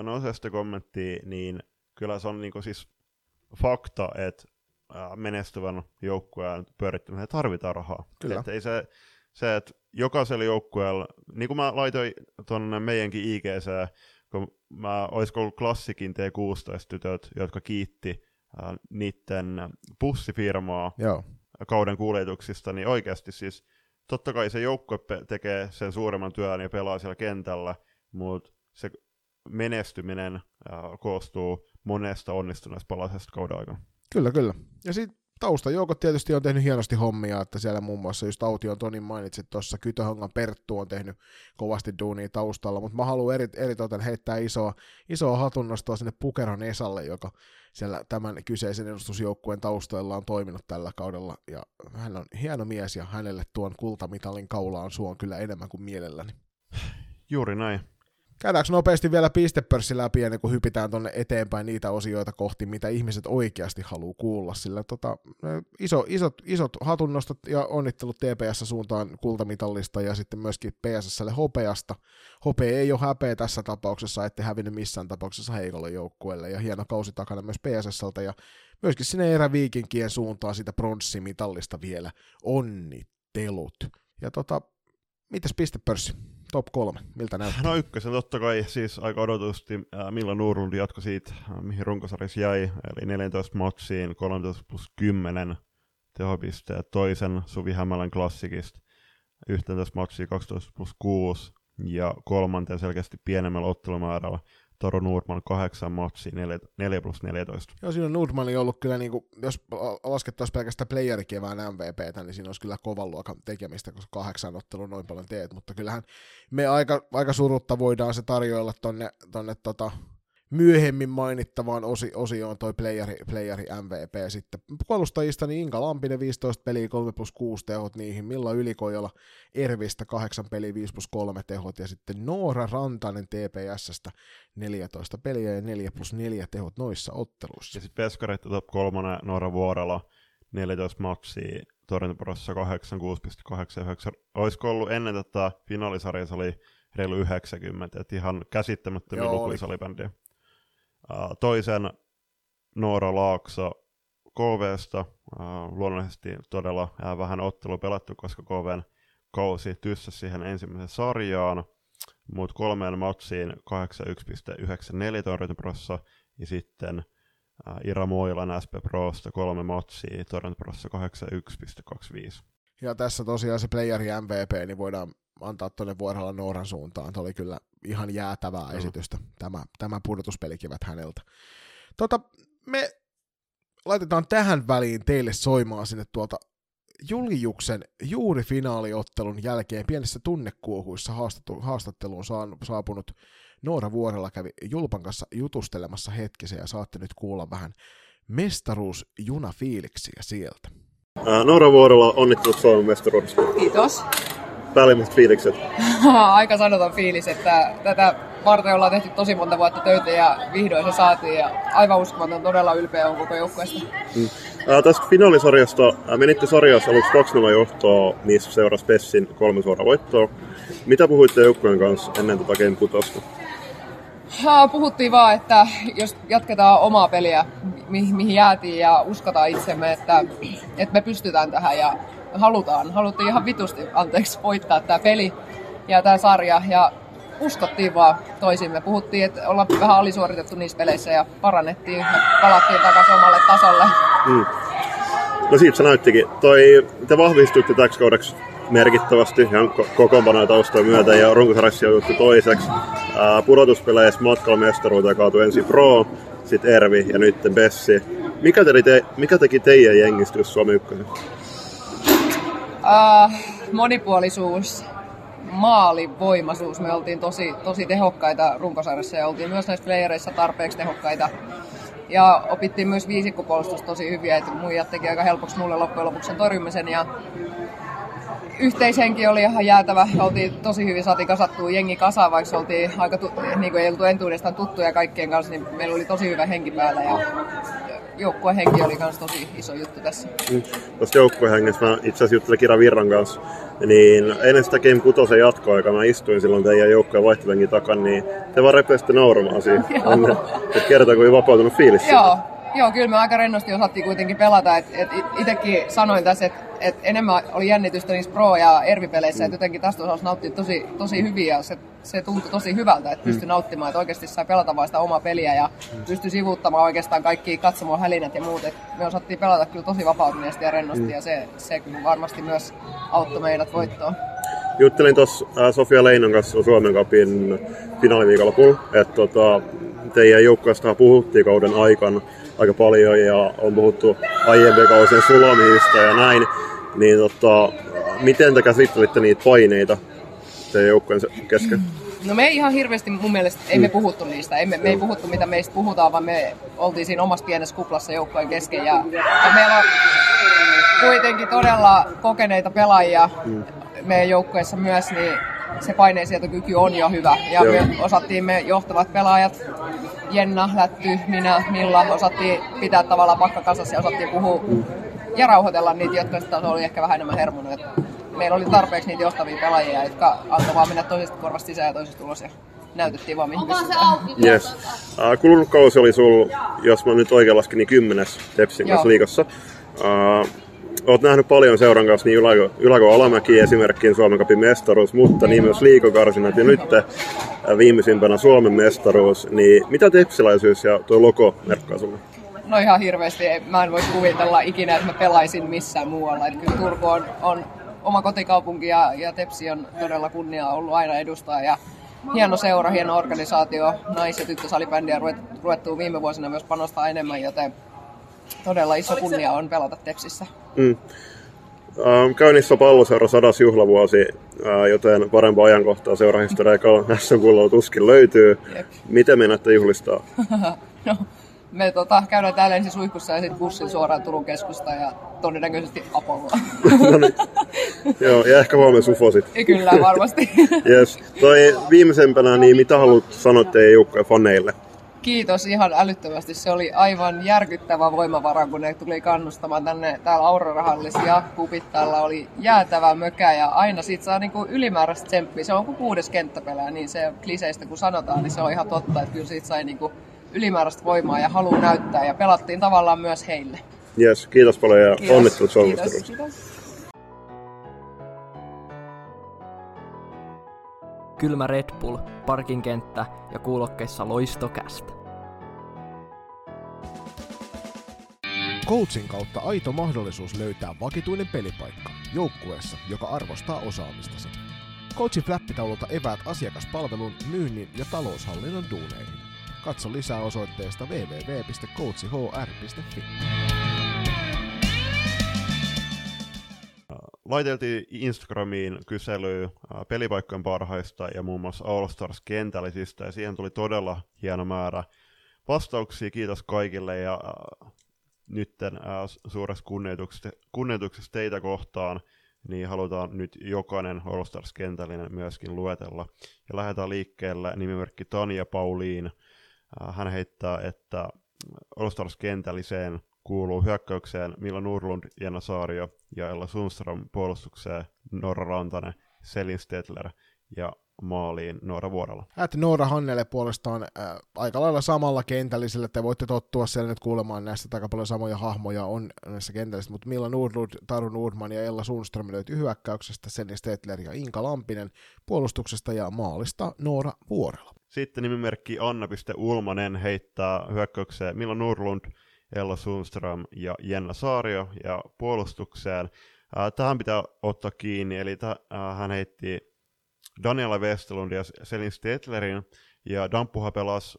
nousesta kommenttiin, niin kyllä se on niinku siis fakta, että menestyvän joukkueen pyörittämiseen tarvitaan rahaa. Kyllä. Että ei se, se, että jokaisella joukkueella, niin kuin mä laitoin tuonne meidänkin IGC, kun mä, olisiko ollut klassikin T16-tytöt, jotka kiitti äh, niiden bussifirmaa Joo. kauden kuljetuksista, niin oikeasti siis totta kai se joukkue pe- tekee sen suuremman työn ja pelaa siellä kentällä, mutta se menestyminen äh, koostuu monesta onnistuneesta palasesta kauden aikana. Kyllä, kyllä. Ja sitten taustajoukot tietysti on tehnyt hienosti hommia, että siellä muun muassa just Aution Tonin mainitsit tuossa, Kytöhongan Perttu on tehnyt kovasti duunia taustalla, mutta mä haluan eri, eritoten heittää isoa, isoa hatunnostoa sinne Pukeron Esalle, joka siellä tämän kyseisen edustusjoukkueen taustoilla on toiminut tällä kaudella, ja hän on hieno mies, ja hänelle tuon kultamitalin kaulaan suon kyllä enemmän kuin mielelläni. Juuri näin. Käydäänkö nopeasti vielä pistepörssi läpi ennen kuin hypitään tuonne eteenpäin niitä osioita kohti, mitä ihmiset oikeasti haluaa kuulla, sillä tota, iso, isot, isot hatunnostot ja onnittelut TPS suuntaan kultamitallista ja sitten myöskin PSSlle hopeasta. Hopea ei ole häpeä tässä tapauksessa, ette hävinnyt missään tapauksessa heikolle joukkueelle ja hieno kausi takana myös PSSltä ja myöskin sinne eräviikinkien suuntaan sitä pronssimitallista vielä onnittelut. Ja tota, mitäs pistepörssi? Top kolme, miltä näyttää? No ykkösen totta kai siis aika odotusti äh, Milla Nurlund jatkoi siitä, äh, mihin runkosarjassa jäi, eli 14 matsiin, 13 plus 10 tehopisteet, toisen Suvi Hämälän klassikista, 11 matsia 12 plus 6 ja kolmanten selkeästi pienemmällä ottelumäärällä Taro Nordman 8 matsia, 4, 4 plus 14. Joo, siinä on Nordmanin ollut kyllä, niin kuin, jos laskettaisiin pelkästään playerikevään MVPtä, niin siinä olisi kyllä kovan luokan tekemistä, koska kahdeksan ottelun noin paljon teet, mutta kyllähän me aika, aika surutta voidaan se tarjoilla tonne, tonne tota, myöhemmin mainittavaan osi, osioon toi playeri, playeri MVP sitten. Puolustajista niin Inka Lampinen 15 peliä 3 plus 6 tehot niihin, Milla Ylikojola Ervistä 8 peliä 5 plus 3 tehot ja sitten Noora Rantanen TPSstä 14 peliä ja 4 plus 4 tehot noissa otteluissa. Ja sitten Peskareita top 3 Noora Vuorella 14 matsia, torjuntaporossa 8, 6,8 9. Olisiko ollut ennen tätä finaalisarjassa oli reilu 90, että ihan käsittämättömiä lukuja salibändiä toisen Noora Laakso KVsta. Luonnollisesti todella vähän ottelu pelattu, koska KVn kausi tyssäsi siihen ensimmäiseen sarjaan, mutta kolmeen matsiin 81,94 torjuntaprossa ja sitten Ira Moilan SP Prosta kolme matsia, torjuntaprossa 81,25. Ja tässä tosiaan se playeri MVP, niin voidaan antaa tuonne Vuorella Nooran suuntaan. Tuo oli kyllä ihan jäätävää no. esitystä, tämä, tämä pudotuspelikivät häneltä. Tota, me laitetaan tähän väliin teille soimaan sinne tuolta Juliuksen juuri finaaliottelun jälkeen pienissä tunnekuohuissa haastatteluun saapunut Noora Vuorella kävi Julpan kanssa jutustelemassa hetkisen ja saatte nyt kuulla vähän mestaruusjunafiiliksiä sieltä. Noora Vuorella onnittelut Suomen mestaruudesta. Kiitos päällimmäiset fiilikset? Aika sanoton fiilis, että tätä varten ollaan tehty tosi monta vuotta töitä ja vihdoin se saatiin ja aivan uskomaton, todella ylpeä on koko joukkueesta. Mm. Äh, tästä finaalisarjasta äh, menitte sarjassa aluksi 2-0 johtoa, missä seurasi Pessin kolme suoraa voittoa. Mitä puhuitte joukkueen kanssa ennen tätä Game putosta? Puhuttiin vaan, että jos jatketaan omaa peliä, mi- mihin jäätiin ja uskotaan itsemme, että, että me pystytään tähän ja halutaan. Haluttiin ihan vitusti, anteeksi, voittaa tämä peli ja tämä sarja. Ja uskottiin vaan toisimme. Puhuttiin, että ollaan vähän alisuoritettu niissä peleissä ja parannettiin ja palattiin takaisin omalle tasolle. Mm. No siitä se näyttikin. Toi, te vahvistuitte täksi kaudeksi merkittävästi ihan kokoonpanoja taustoja myötä ja runkosarjassa jouduttu toiseksi. Pudotuspeleissä matkalla mestaruuteen kaatui ensin Pro, sitten Ervi ja nyt Bessi. Mikä, te, mikä teki teidän jengistä Suomi 1? Uh, monipuolisuus, maalivoimaisuus. Me oltiin tosi, tosi tehokkaita runkosarjassa ja oltiin myös näissä playereissa tarpeeksi tehokkaita. Ja opittiin myös viisikkopuolustus tosi hyviä, että muijat teki aika helpoksi mulle loppujen lopuksi sen torjumisen. Ja yhteishenki oli ihan jäätävä. Oltiin tosi hyvin, saatiin kasattua jengi kasaan, vaikka oltiin aika, tu- niin kuin ei oltu entuudestaan tuttuja kaikkien kanssa, niin meillä oli tosi hyvä henki päällä. Ja joukkuehenki oli myös tosi iso juttu tässä. Mm. Tuosta joukkuehengessä mä itse asiassa juttelin Kira Virran kanssa, niin ennen sitä Game 6 jatkoaikaa mä istuin silloin teidän joukkueen vaihtopenkin takana, niin te vaan repesitte nauramaan siinä. että kertoo, kuin vapautunut fiilis. Joo, Joo, kyllä me aika rennosti osattiin kuitenkin pelata. Et, et itsekin sanoin tässä, että et enemmän oli jännitystä niissä pro- ja ervipeleissä, mm. että jotenkin tästä osasi nauttia tosi, tosi hyvin ja se, se tuntui tosi hyvältä, että pystyi mm. nauttimaan, että oikeasti sai pelata vain sitä omaa peliä ja mm. pystyi sivuuttamaan oikeastaan kaikki katsomaan hälinät ja muut. Et me osattiin pelata kyllä tosi vapautuneesti ja rennosti mm. ja se, se kyllä varmasti myös auttoi meidät voittoon. Juttelin tuossa Sofia Leinon kanssa Suomen Cupin finaaliviikonlopulla, että tota, teidän joukkueesta puhuttiin kauden aikana aika paljon ja on puhuttu aiempien kausien sulamista ja näin, niin tota, miten te käsittelitte niitä paineita teidän joukkueen kesken? No me ei ihan hirveästi mun mielestä, ei me mm. puhuttu niistä, ei me, me ei puhuttu mitä meistä puhutaan, vaan me oltiin siinä omassa pienessä kuplassa joukkojen kesken ja, ja meillä on kuitenkin todella kokeneita pelaajia mm. meidän joukkueessa myös, niin se paineensietokyky on jo hyvä. Ja Joo. me osattiin me johtavat pelaajat, Jenna, Lätty, minä, Milla, osattiin pitää tavallaan pakka kasassa ja osattiin puhua ja rauhoitella niitä, jotka sitten oli ehkä vähän enemmän hermonut. Meillä oli tarpeeksi niitä johtavia pelaajia, jotka antoi vaan mennä toisesta korvasta sisään ja toisesta tulos. Ja näytettiin vaan, mihin pystytään. Yes. Uh, kulunut kausi oli sul, jos mä nyt oikein laskin, niin kymmenes Tepsin kanssa liigassa. Uh, Olet nähnyt paljon seuran kanssa niin Yläko, Yläko Alamäki esimerkkinä Suomen Cupin mestaruus, mutta niin myös liikokarsinat ja nyt viimeisimpänä Suomen mestaruus. Niin mitä tepsiläisyys ja tuo logo merkkaa sinulle? No ihan hirveästi. Mä en voi kuvitella ikinä, että mä pelaisin missään muualla. Että kyllä Turku on, on oma kotikaupunki ja, ja Tepsi on todella kunnia ollut aina edustaa. Ja hieno seura, hieno organisaatio, nais- ja tyttösalibändiä ruvettu viime vuosina myös panostaa enemmän, joten todella iso kunnia on pelata Tepsissä. Mm. Ähm, käynnissä palloseura sadas juhlavuosi, äh, joten parempaa ajankohtaa seurahistoriaa näissä kuulolla tuskin löytyy. Jep. Miten menette juhlistaa? no, me tota, käydään täällä ensin suihkussa ja sitten bussin suoraan Turun keskusta ja todennäköisesti Apolloa. no niin. Joo, ja ehkä huomenna sufosit. Kyllä, varmasti. yes. Toi viimeisempänä, niin mitä haluat sanoa teidän joukkojen faneille? Kiitos ihan älyttömästi. Se oli aivan järkyttävä voimavara, kun ne tuli kannustamaan tänne täällä Aurora-hallissa ja Kupittalla oli jäätävä mökä ja aina siitä saa niinku ylimääräistä tsemppiä. Se on kuin kuudes kenttäpelää, niin se kliseistä kun sanotaan, niin se on ihan totta, että kyllä siitä sai niinku ylimääräistä voimaa ja halu näyttää ja pelattiin tavallaan myös heille. Yes, kiitos paljon ja kiitos. onnittelut kiitos, kiitos. kylmä Red Bull, parkinkenttä ja kuulokkeissa loistokästä. Coachin kautta aito mahdollisuus löytää vakituinen pelipaikka joukkueessa, joka arvostaa osaamistasi. Coachin flappitaululta eväät asiakaspalvelun, myynnin ja taloushallinnon duuneihin. Katso lisää osoitteesta www.coachhr.fi. laiteltiin Instagramiin kysely pelipaikkojen parhaista ja muun muassa All Stars kentällisistä, ja siihen tuli todella hieno määrä vastauksia. Kiitos kaikille, ja nytten äh, suuressa kunnioituksessa, kunnioituksessa teitä kohtaan, niin halutaan nyt jokainen All Stars kentällinen myöskin luetella. Ja lähdetään liikkeelle nimimerkki Tanja Pauliin. Äh, hän heittää, että All Stars kentälliseen kuuluu hyökkäykseen Milla Nurlund, Jenna Saario ja Ella Sundström puolustukseen Norra Rantanen, Selin Stetler ja maaliin Noora Vuorolla. Ät Noora Hannele puolestaan äh, aika lailla samalla kentällisellä, te voitte tottua siellä nyt kuulemaan näistä aika paljon samoja hahmoja on näissä kentällisissä, mutta Milla Nordlund, Taru Nordman ja Ella Sundström löytyy hyökkäyksestä, Selin Stetler ja Inka Lampinen puolustuksesta ja maalista Noora Vuorella. Sitten nimimerkki Anna.Ulmanen heittää hyökkäykseen Milla Nordlund, Ella Sundström ja Jenna Saario ja puolustukseen. tähän pitää ottaa kiinni, eli hän heitti Daniela Westerlund ja Selin Stetlerin, ja Damppuha pelasi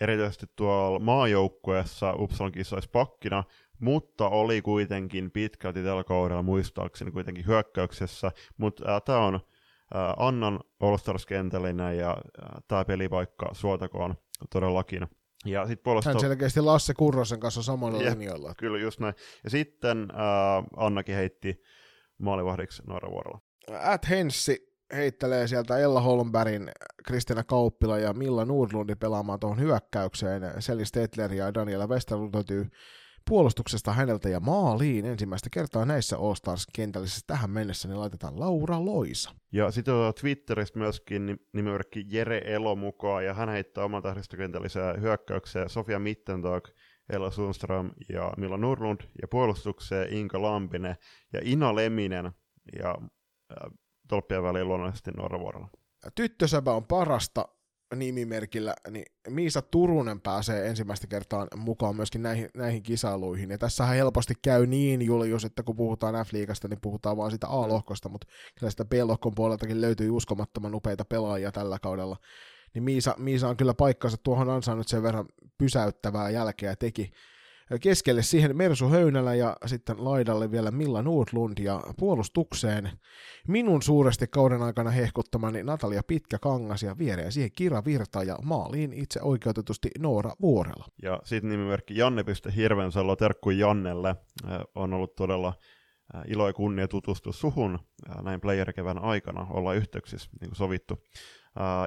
erityisesti tuolla maajoukkueessa Uppsalan kisoissa pakkina, mutta oli kuitenkin pitkälti tällä kaudella muistaakseni kuitenkin hyökkäyksessä, mutta tämä on Annan All Stars-kentällinen ja tämä pelipaikka suotakoon todellakin. Ja sit puolesta... Hän selkeästi Lasse Kurrosen kanssa samalla ja, linjoilla. Kyllä, just näin. Ja sitten äh, Annakin heitti maalivahdiksi Noora Vuorolla. At Henssi heittelee sieltä Ella Holmbergin, Kristina Kauppila ja Milla Nordlundi pelaamaan tuohon hyökkäykseen. Seli Stetler ja Daniela Westerlund löytyy puolustuksesta häneltä ja maaliin ensimmäistä kertaa näissä All Stars-kentällisissä tähän mennessä, niin laitetaan Laura Loisa. Ja sitten on Twitteristä myöskin nimimerkki Jere Elo mukaan, ja hän heittää oman tähdistökentälliseen hyökkäykseen Sofia Mittentag, Ella Sundström ja Milla Nurlund, ja puolustukseen Inka Lampinen ja Ina Leminen, ja äh, tolppien väliin luonnollisesti Norra Vuorella. Tyttösäbä on parasta nimimerkillä, niin Miisa Turunen pääsee ensimmäistä kertaa mukaan myöskin näihin, näihin kisailuihin. Ja tässähän helposti käy niin, Julius, että kun puhutaan F-liigasta, niin puhutaan vaan sitä A-lohkosta, mutta kyllä sitä B-lohkon puoleltakin löytyy uskomattoman upeita pelaajia tällä kaudella. Niin Miisa, Miisa on kyllä paikkansa tuohon ansainnut sen verran pysäyttävää jälkeä teki keskelle siihen Mersu Höynälä ja sitten laidalle vielä Milla Nordlund ja puolustukseen minun suuresti kauden aikana hehkuttamani Natalia Pitkäkangas ja viereen siihen Kira Virta ja maaliin itse oikeutetusti Noora Vuorela. Ja sitten nimimerkki Janne Hirvensalo, terkku Jannelle, on ollut todella ilo ja kunnia tutustua suhun näin playerikevän aikana, olla yhteyksissä niin kuin sovittu.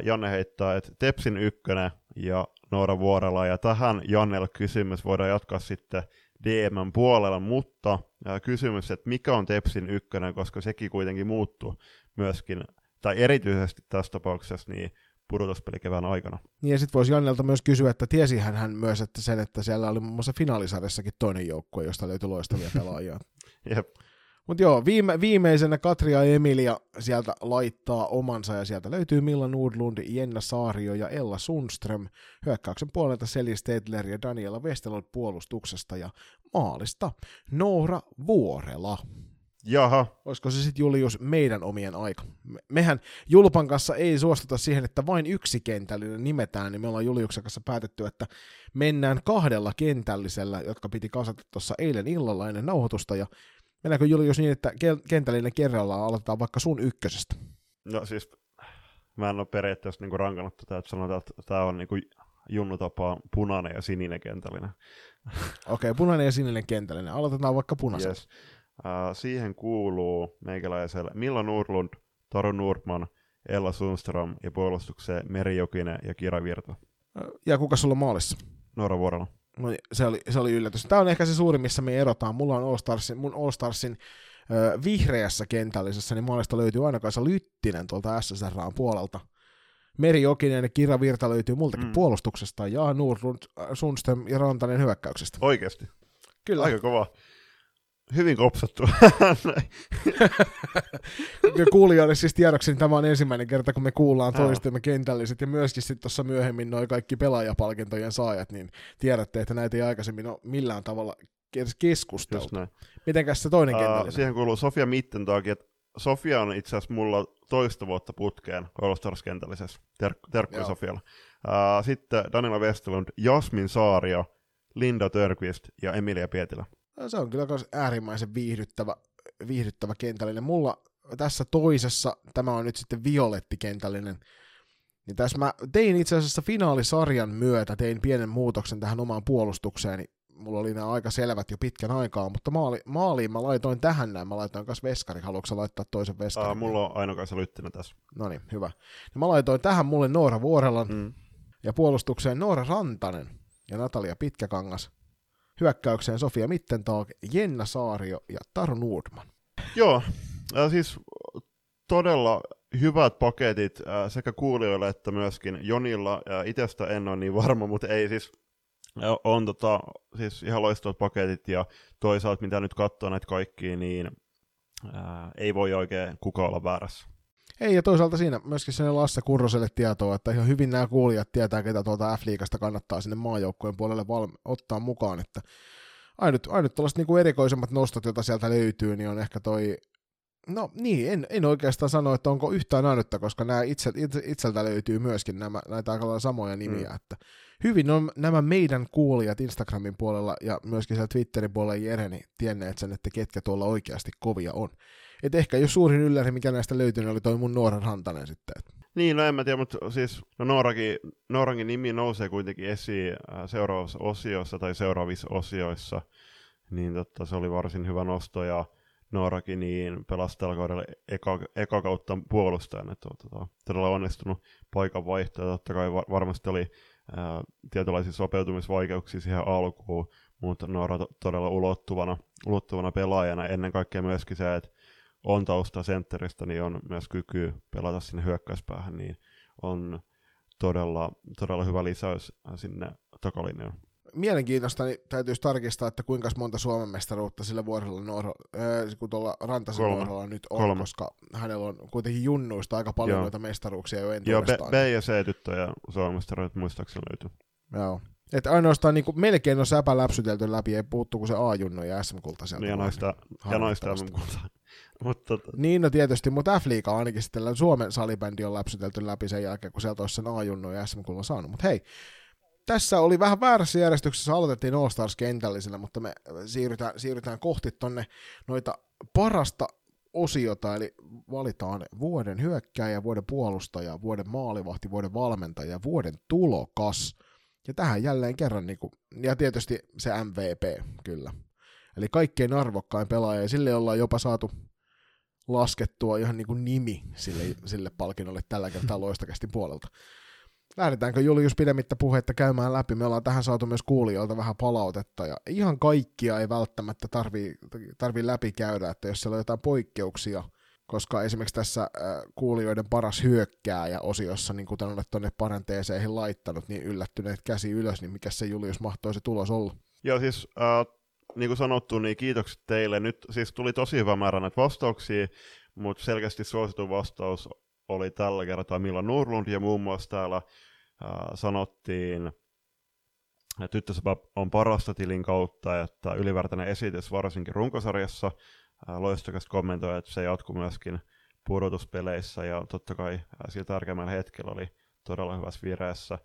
Janne heittää, että Tepsin ykkönen ja Noora Vuorella, ja tähän Jannelle kysymys voidaan jatkaa sitten DM puolella, mutta kysymys, että mikä on Tepsin ykkönen, koska sekin kuitenkin muuttuu myöskin, tai erityisesti tässä tapauksessa, niin pudotuspelikevään aikana. Niin ja sitten voisi Jannelta myös kysyä, että tiesi hän myös, että sen, että siellä oli muun muassa finaalisarjassakin toinen joukkue, josta löytyi loistavia pelaajia. Jep. Mutta joo, viime, viimeisenä Katria Emilia sieltä laittaa omansa ja sieltä löytyy Milla Nordlund, Jenna Saario ja Ella Sundström. Hyökkäyksen puolelta Seli Stedler ja Daniela Westerlund puolustuksesta ja maalista Noora Vuorela. Jaha. Olisiko se sitten Julius meidän omien aika? Mehän Julpan kanssa ei suostuta siihen, että vain yksi kentällinen nimetään, niin me ollaan Juliuksen kanssa päätetty, että mennään kahdella kentällisellä, jotka piti kasata tuossa eilen illalla ennen nauhoitusta, ja Mennäänkö Julius niin, että kentällinen kerrallaan aloitetaan vaikka sun ykkösestä? No siis, mä en ole periaatteessa niinku rankannut tätä, että sanotaan, että tämä on niinku junnutapaa punainen ja sininen kentällinen. Okei, okay, punainen ja sininen kentällinen. Aloitetaan vaikka punaisen. Yes. Uh, siihen kuuluu meikäläiselle Milla Nurlund, Taru Nurman, Ella Sundström ja puolustukseen Meri Jokinen ja Kira Virta. Ja kuka sulla on maalissa? Noora Vuorella. No, se, oli, se oli yllätys. Tämä on ehkä se suurin, missä me erotaan. Mulla on All Starsin, mun All Starsin ö, vihreässä kentällisessä, niin maalista löytyy aina Kaisa Lyttinen tuolta SSRAn puolelta. Meri Jokinen ja Kira Virta löytyy multakin mm. puolustuksesta, ja Nurlund, Sundström ja Rantanen hyökkäyksestä. Oikeasti? Kyllä. Aika kova hyvin kopsattu. Kuulijoille siis tiedoksi, niin tämä on ensimmäinen kerta, kun me kuullaan toistemme kentälliset ja myöskin sitten tuossa myöhemmin noin kaikki pelaajapalkintojen saajat, niin tiedätte, että näitä ei aikaisemmin ole millään tavalla keskusteltu. Mitenkäs se toinen uh, kentällinen? Siihen kuuluu Sofia Mittentaakin, että Sofia on itse asiassa mulla toista vuotta putkeen All Stars kentällisessä. Terkkuja Sofialla. Uh, sitten Daniela Westerlund, Jasmin Saario, Linda Törqvist ja Emilia Pietilä se on kyllä myös äärimmäisen viihdyttävä, viihdyttävä kentällinen. Mulla tässä toisessa, tämä on nyt sitten violettikentällinen, niin tässä mä tein itse asiassa finaalisarjan myötä, tein pienen muutoksen tähän omaan puolustukseeni. Mulla oli nämä aika selvät jo pitkän aikaa, mutta maali, maaliin mä laitoin tähän näin, mä laitoin myös veskari. Haluatko laittaa toisen veskarin? Aa, mulla on ainokaisa lyttinä tässä. No niin, hyvä. Ja mä laitoin tähän mulle Noora Vuorelan mm. ja puolustukseen Noora Rantanen ja Natalia Pitkäkangas hyökkäykseen Sofia Mittentag, Jenna Saario ja Taru Nordman. Joo, äh, siis todella hyvät paketit äh, sekä kuulijoille että myöskin Jonilla. Äh, Itestä en ole niin varma, mutta ei siis on tota, siis ihan loistavat paketit ja toisaalta mitä nyt katsoo näitä kaikkia, niin ää, ei voi oikein kukaan olla väärässä. Ei, ja toisaalta siinä myöskin sinne Lasse Kurroselle tietoa, että ihan hyvin nämä kuulijat tietää, ketä tuolta F-liigasta kannattaa sinne maajoukkojen puolelle valmi- ottaa mukaan, että ainut, ainut tuollaiset niinku erikoisemmat nostot, joita sieltä löytyy, niin on ehkä toi No niin, en, en oikeastaan sano, että onko yhtään ainutta, koska nämä itse, itse, itseltä löytyy myöskin nämä, näitä aika samoja nimiä. Mm. Että hyvin on nämä meidän kuulijat Instagramin puolella ja myöskin siellä Twitterin puolella Jereni tienneet sen, että ketkä tuolla oikeasti kovia on. Et ehkä jos suurin ylläri, mikä näistä löytyi, niin oli toi mun Nooran Rantanen sitten. Niin, no en mä tiedä, mutta siis no Noorakin, Noorankin nimi nousee kuitenkin esiin äh, seuraavassa osiossa tai seuraavissa osioissa, niin totta, se oli varsin hyvä nosto ja Noorakin niin pelasi tällä kaudella eka, eka kautta puolustajan, että on tota, todella onnistunut paikan vaihto, ja totta kai varmasti oli ää, tietynlaisia sopeutumisvaikeuksia siihen alkuun, mutta Noora to, todella ulottuvana, ulottuvana pelaajana, ennen kaikkea myöskin se, että on tausta sentteristä, niin on myös kyky pelata sinne hyökkäyspäähän, niin on todella, todella hyvä lisäys sinne takalinjaan. mielenkiintoista, niin täytyisi tarkistaa, että kuinka monta Suomen mestaruutta sillä vuorella Nuoro, äh, kun tuolla Rantasen Kolme. Nyt on, Kolme. koska hänellä on kuitenkin junnuista aika paljon Joo. noita mestaruuksia jo Joo, B, entuudestaan. B ja C-tyttöjä Suomesta muistaakseni löytyy. Joo. Et ainoastaan niin kuin, melkein on säpä läpsytelty läpi, ei puuttu kuin se A-junnu ja SM-kulta sieltä. Niin, ja noista, ja noista harmittavasti. Mutta tota, Niin, no tietysti, mutta F-liiga ainakin sitten Suomen salibändi on läpsytelty läpi sen jälkeen, kun sieltä olisi sen A-junnu ja SM-kullan saanut. Mutta hei, tässä oli vähän väärässä järjestyksessä, aloitettiin All Stars kentällisellä, mutta me siirrytään, siirrytään kohti tonne noita parasta osiota, eli valitaan vuoden hyökkääjä, vuoden puolustaja, vuoden maalivahti, vuoden valmentaja, vuoden tulokas. Ja tähän jälleen kerran, niin kuin, ja tietysti se MVP, kyllä. Eli kaikkein arvokkain pelaaja, ja sille ollaan jopa saatu laskettua ihan niin kuin nimi sille, sille palkinnolle tällä kertaa loistakästi puolelta. Lähdetäänkö Julius pidemmittä puhetta käymään läpi? Me ollaan tähän saatu myös kuulijoilta vähän palautetta, ja ihan kaikkia ei välttämättä tarvii, tarvii läpikäydä, että jos siellä on jotain poikkeuksia, koska esimerkiksi tässä äh, kuulijoiden paras hyökkääjä osiossa, niin kuten olet tuonne parenteeseihin laittanut, niin yllättyneet käsi ylös, niin mikä se Julius mahtoi se tulos olla? Joo, siis äh, niin kuin sanottu, niin kiitokset teille. Nyt siis tuli tosi hyvä määrä näitä vastauksia, mutta selkeästi suosituin vastaus oli tällä kertaa Milla Nurlund, ja muun muassa täällä äh, sanottiin, että tyttösapä on parasta tilin kautta, että ylivertainen esitys varsinkin runkosarjassa. Äh, loistokas kommentoi, että se jatkuu myöskin pudotuspeleissä, ja totta kai äh, sillä tärkeimmällä hetkellä oli todella hyvässä vireessä.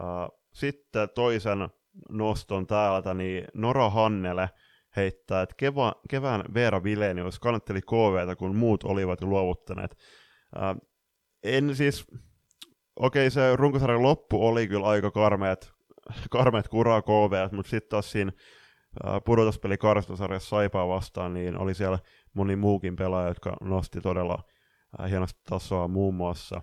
Äh, sitten toisen noston täältä, niin Nora Hannele heittää, että keva, kevään Veera Vilenius kannatteli KVtä, kun muut olivat jo luovuttaneet. Ää, en siis, okei se runkosarjan loppu oli kyllä aika karmeet, karmeet kuraa KV, mutta sitten taas siinä pudotuspeli karstosarjassa Saipaa vastaan, niin oli siellä moni muukin pelaaja, jotka nosti todella ää, hienosti tasoa, muun muassa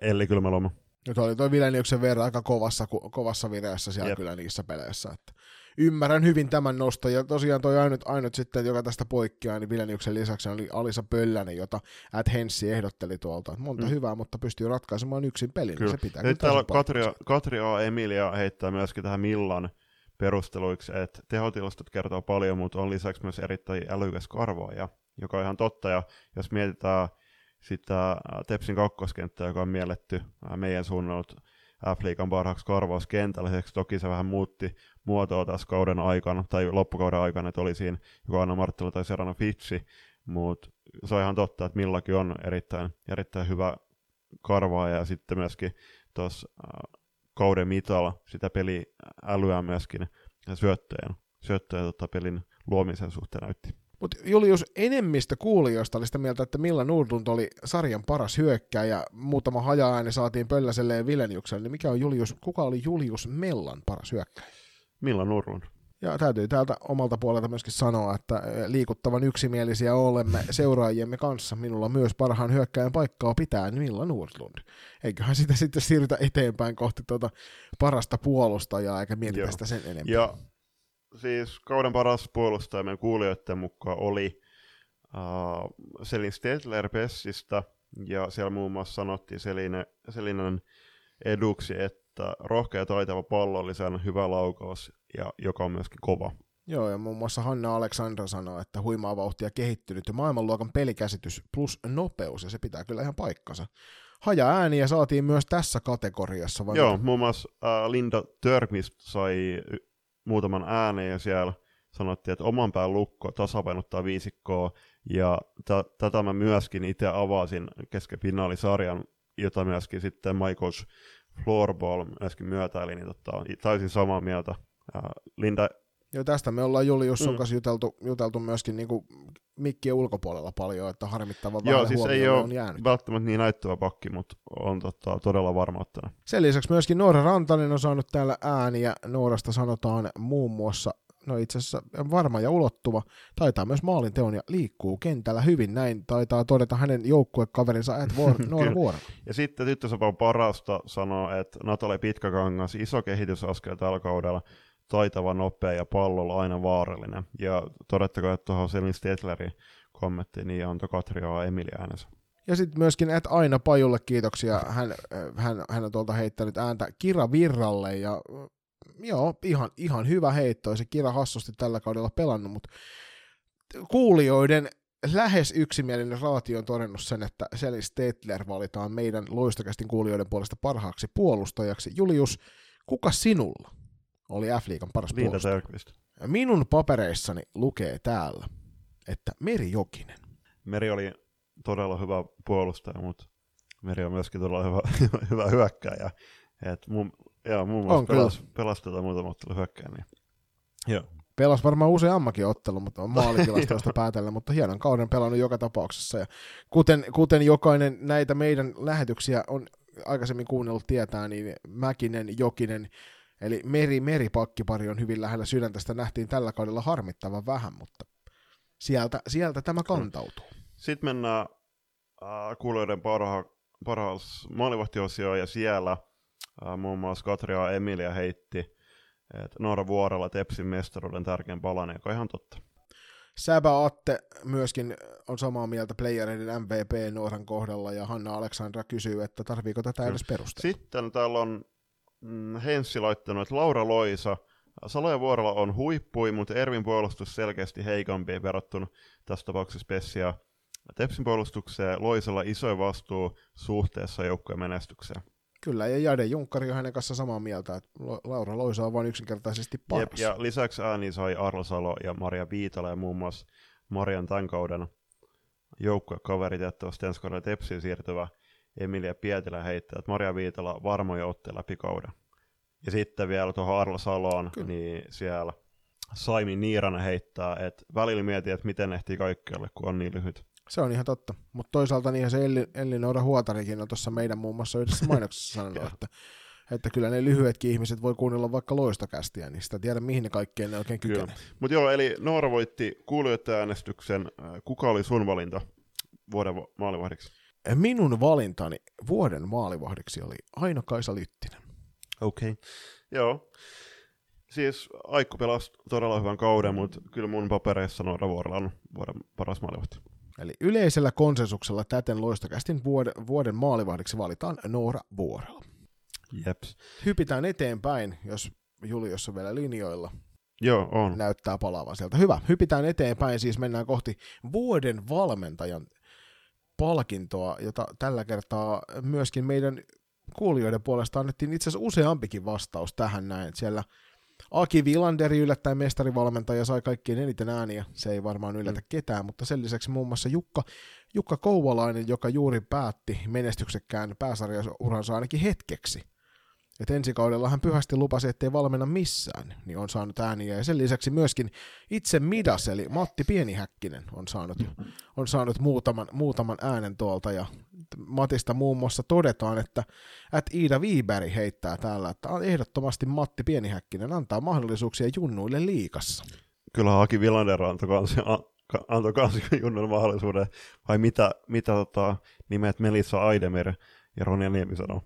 Elli Kylmäloma. Nyt oli toi Vileniuksen verran aika kovassa, kovassa vireessä siellä Jep. kyllä niissä peleissä. Että ymmärrän hyvin tämän noston, ja tosiaan toi ainut, ainut sitten, joka tästä poikkeaa, niin Vileniuksen lisäksi oli Alisa Pöllänen, jota At Henssi ehdotteli tuolta. Monta Mm. hyvää, mutta pystyy ratkaisemaan yksin pelin, Kyllä. niin se pitää Nyt kyllä täällä täysin Katri, paikkansa. Katri A. Emilia heittää myöskin tähän Millan perusteluiksi, että tehotilastot kertoo paljon, mutta on lisäksi myös erittäin älykäs karvaaja, joka on ihan totta. Ja jos mietitään sitä ää, Tepsin kakkoskenttää, joka on mielletty ää, meidän suunnalta F-liigan parhaaksi karvauskentällä, lisäksi toki se vähän muutti muotoa tässä kauden aikana, tai loppukauden aikana, että oli siinä joko Anna Marttila tai Serano Fitsi, mutta se on ihan totta, että Millakin on erittäin, erittäin hyvä karvaaja, ja sitten myöskin tuossa äh, kauden mitalla sitä peliälyä myöskin syöttöjen, syöttöjen tota, pelin luomisen suhteen näytti. Mutta Julius, enemmistö kuulijoista oli sitä mieltä, että Milla Nordlund oli sarjan paras hyökkääjä. Muutama haja-ääni saatiin Pölläselle ja Vileniukselle. Niin mikä on Julius, kuka oli Julius Mellan paras hyökkääjä? Milla Nurlund. Ja täytyy täältä omalta puolelta myöskin sanoa, että liikuttavan yksimielisiä olemme seuraajiemme kanssa. Minulla myös parhaan hyökkäjän paikkaa pitää Milla Nordlund. Eiköhän sitä sitten siirrytä eteenpäin kohti tuota parasta puolustajaa, eikä mietitä Joo. sitä sen enempää. Ja siis kauden paras puolustaja meidän kuulijoiden mukaan oli uh, Selin Stedler Pessistä, ja siellä muun muassa sanottiin Seline, Selinen eduksi, että rohkea ja taitava pallollisen hyvä laukaus, ja joka on myöskin kova. Joo, ja muun muassa Hanna Aleksandra sanoi, että huimaa vauhtia kehittynyt ja maailmanluokan pelikäsitys plus nopeus, ja se pitää kyllä ihan paikkansa. Haja ääniä saatiin myös tässä kategoriassa. Vai Joo, muun muassa uh, Linda Törkmist sai muutaman äänen, ja siellä sanottiin, että oman pään lukko tasapainottaa viisikkoa, ja t- tätä mä myöskin itse avasin kesken finaalisarjan, jota myöskin sitten Michaels Floorball myöskin myötäili, niin tota, täysin samaa mieltä. Linda Joo, tästä me ollaan Julius sun Mm. kanssa juteltu, juteltu myöskin niin kuin mikkien ulkopuolella paljon, että harmittavan Joo, siis ei ole on jäänyt. välttämättä niin näyttävä pakki, mutta on tota, todella varma ottana. Sen lisäksi myöskin Noora Rantanen on saanut täällä ääniä. Noorasta sanotaan muun muassa, no itse asiassa varma ja ulottuva, taitaa myös maalinteon ja liikkuu kentällä hyvin. Näin taitaa todeta hänen joukkuekaverinsa Ed Vuor- Noora. Vuorela. Ja sitten tyttösopan parasta sanoo, että Natalie Pitkäkangas, iso kehitysaskel tällä kaudella, taitava, nopea ja pallolla aina vaarallinen. Ja todettakoon, että tuohon Selin Stetlerin kommenttiin, niin antoi Katria Emilia äänensä. Ja sitten myöskin et aina Pajulle kiitoksia. Hän, hän, hän on tuolta heittänyt ääntä Kira Virralle ja äh, joo, ihan, ihan hyvä heitto, ja se Kira hassusti tällä kaudella pelannut, mutta kuulijoiden lähes yksimielinen raatio on todennut sen, että Seli Stetler valitaan meidän loistokästin kuulijoiden puolesta parhaaksi puolustajaksi. Julius, kuka sinulla oli F-liigan paras Linda puolustaja? Törqvist. Minun papereissani lukee täällä, että Meri Jokinen. Meri oli todella hyvä puolustaja, mutta Meri on myöskin todella hyvä, hyvä hyökkääjä. Et mun, joo, muun On muassa kyllä. pelas, tätä muutama ottelu hyökkää. Niin. Joo. Pelas varmaan useammakin ottelu, mutta on maalitilastoista päätellä, mutta hienon kauden pelannut joka tapauksessa. Ja kuten, kuten jokainen näitä meidän lähetyksiä on aikaisemmin kuunnellut tietää, niin Mäkinen, Jokinen, eli Meri, Meripakkipari on hyvin lähellä sydäntä. Sitä nähtiin tällä kaudella harmittavan vähän, mutta sieltä, sieltä tämä kantautuu. Sitten mennään äh, kuulijoiden parha, parhaas maalivahtiosioon ja siellä äh, muun muassa Katria ja Emilia heitti, että Noora Vuorella Tepsin mestaruuden tärkein palanen, joka on ihan totta. Säbä Atte myöskin on samaa mieltä playereiden MVP Nooran kohdalla, ja Hanna Aleksandra kysyy, että tarviiko tätä edes perustella. Sitten täällä on mm, Henssi laittanut, että Laura Loisa, Salo ja Vuorella on huippui, mutta Ervin puolustus selkeästi heikompi verrattuna tässä tapauksessa Pessia Tepsin puolustukseen. Loisella iso vastuu suhteessa joukkojen menestykseen. Kyllä, ja Jade Junkkari on hänen kanssa samaa mieltä, että Laura Loisa on vain yksinkertaisesti Jep, paras. ja lisäksi ääni sai Arla Salo ja Maria Viitala ja muun muassa Marian tämän kauden joukkuekaveri tiettävästi ensi kaudella Tepsiin siirtyvä Emilia Pietilä heittää, että Maria Viitala varmoja otteja läpi kauden. Ja sitten vielä tuohon Arla Saloon, Kyllä. niin siellä Saimi Niiranen heittää, että välillä mietin, että miten ehtii kaikkialle, kun on niin lyhyt. Se on ihan totta. Mutta toisaalta niinhän se Elli, Elli Noora Huotarikin on tuossa meidän muun muassa yhdessä mainoksessa sanonut, että, että kyllä ne lyhyetkin ihmiset voi kuunnella vaikka loistokästiä, niin sitä tiedä mihin ne kaikkeen ne oikein kykenee. Mutta joo, eli Noora voitti kuulijoiden äänestyksen. Äh, Kuka oli sun valinta vuoden va- maalivahdiksi? Minun valintani vuoden maalivahdiksi oli Aino-Kaisa Lyttinen. Okei. Okay. Joo. Siis Aikku pelasi todella hyvän kauden, mutta kyllä mun papereissa Noora Vuorella on vuoden paras maalivahti. Eli yleisellä konsensuksella täten loistokästin vuoden, vuoden maalivahdiksi valitaan Noora Vuorela. Jeps. Hypitään eteenpäin, jos Julius on vielä linjoilla. Joo, on. näyttää palaavan sieltä. Hyvä, hypitään eteenpäin, siis mennään kohti vuoden valmentajan palkintoa, jota tällä kertaa myöskin meidän kuulijoiden puolesta annettiin itse asiassa useampikin vastaus tähän näin. Siellä Aki Vilanderi yllättäen mestarivalmentaja sai kaikkien eniten ääniä, se ei varmaan yllätä Mm. ketään, mutta sen lisäksi muun muassa Jukka, Jukka Kouvalainen, joka juuri päätti menestyksekkään pääsarjauransa ainakin hetkeksi. Et ensi kaudella hän pyhästi lupasi, ettei valmenna missään, niin on saanut ääniä. Ja sen lisäksi myöskin itse Midas, eli Matti Pienihäkkinen, on saanut, on saanut muutaman, muutaman äänen tuolta. Ja Matista muun muassa todetaan, että että Iida Viiberi heittää täällä, että ehdottomasti Matti Pienihäkkinen antaa mahdollisuuksia junnuille liikassa. Kyllä Aki Villander antoi kans, a- ka- antoi Junnun mahdollisuuden. Vai mitä, mitä tota, nimet Melissa Aidemir ja Ronja Niemi sanoo?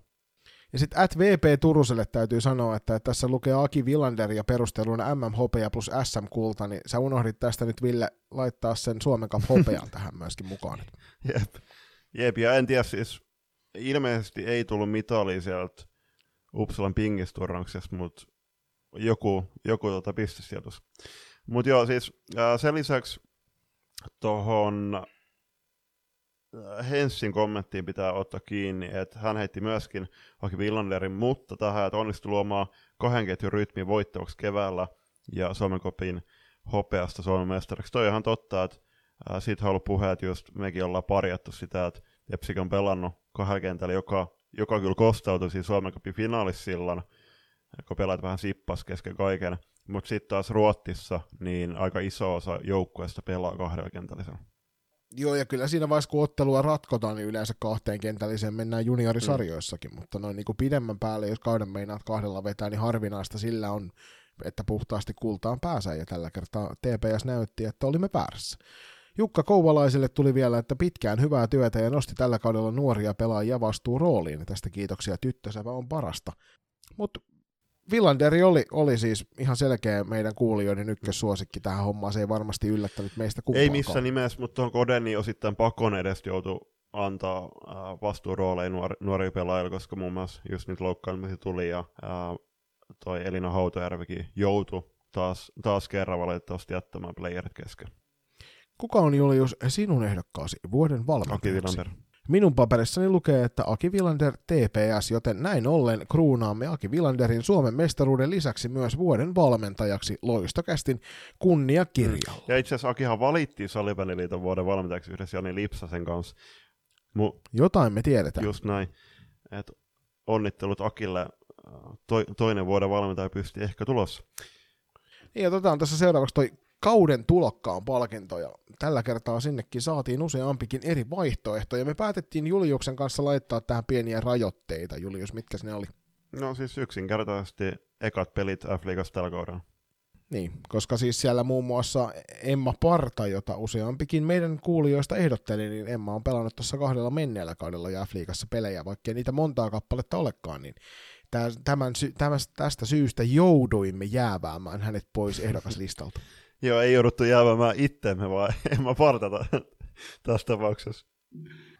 Ja sitten at VP Turuselle täytyy sanoa, että tässä lukee Aki Villander ja perusteluna MM Hopea plus SM Kulta, niin sä unohdit tästä nyt Ville laittaa sen Suomen Cup Hopean tähän myöskin mukaan. Jep. Jep, ja en tiedä siis, ilmeisesti ei tullut mitalia sieltä Uppsalan pingisturnauksesta, mutta joku, joku tota pistesijoitus. Mutta joo, siis ää, sen lisäksi tuohon Henssin kommenttiin pitää ottaa kiinni, että hän heitti myöskin Aki Villanderin, mutta tähän, että onnistui luomaan kahden ketjun rytmin voittavaksi keväällä ja Suomen kopin hopeasta Suomen mestariksi. Toi on ihan totta, että siitä on ollut puhe, että just mekin ollaan parjattu sitä, että Jepsikin on pelannut kahdella kentällä, joka, joka kyllä kostautui siinä Suomen kopin finaalissa silloin, kun pelaat vähän sippas kesken kaiken. Mutta sitten taas Ruottissa, niin aika iso osa joukkueesta pelaa kahdella kentällisellä. Joo, ja kyllä siinä vaiheessa, kun ottelua ratkotaan, niin yleensä kahteen kentälliseen mennään juniorisarjoissakin, mm. mutta noin niin kuin pidemmän päälle, jos kauden meinaat kahdella vetää, niin harvinaista sillä on, että puhtaasti kultaan pääsee, ja tällä kertaa TPS näytti, että olimme väärässä. Jukka Kouvalaiselle tuli vielä, että pitkään hyvää työtä ja nosti tällä kaudella nuoria pelaajia vastuu rooliin. Tästä kiitoksia tyttösävä on parasta. Mutta Villanderi oli, oli siis ihan selkeä meidän kuulijoiden ykkössuosikki tähän hommaan. Se ei varmasti yllättänyt meistä kumpaakaan. Ei missään nimessä, mutta tuohon Kodeni osittain pakon edestä joutui antaa äh, vastuurooleja nuori, nuoria pelaajille, koska muun muassa just niitä loukkaantumisia tuli ja äh, toi Elina Hautojärvikin joutui taas, taas kerran valitettavasti jättämään playerit kesken. Kuka on Julius sinun ehdokkaasi vuoden Aki valmentajaksi? Minun paperissani lukee, että Aki Villander TPS, joten näin ollen kruunaamme Aki Villanderin Suomen mestaruuden lisäksi myös vuoden valmentajaksi Loistokästin kunniakirjalla. Ja itse asiassa Akihan valittiin Salibändiliiton vuoden valmentajaksi yhdessä Jani Lipsasen kanssa. Mu, Jotain me tiedetään. just näin. Et onnittelut Akille. Toi, toinen vuoden valmentaja pysti ehkä tulossa. Niin, ja otetaan tässä seuraavaksi toi kauden tulokkaan palkinto, ja tällä kertaa sinnekin saatiin useampikin eri vaihtoehto, ja me päätettiin Juliuksen kanssa laittaa tähän pieniä rajoitteita. Julius, mitkä ne oli? No siis yksinkertaisesti ekat pelit F-liigassa tällä kaudella. Niin, koska siis siellä muun muassa Emma Parta, jota useampikin meidän kuulijoista ehdotteli, niin Emma on pelannut tuossa kahdella menneellä kaudella ja F-liigassa pelejä, vaikka niitä montaa kappaletta olekaan, niin tä- tämän tämäs- tästä syystä jouduimme jääväämään hänet pois ehdokaslistalta. Joo, ei jouduttu jäämään itteemme, vaan en mä partata tässä tapauksessa.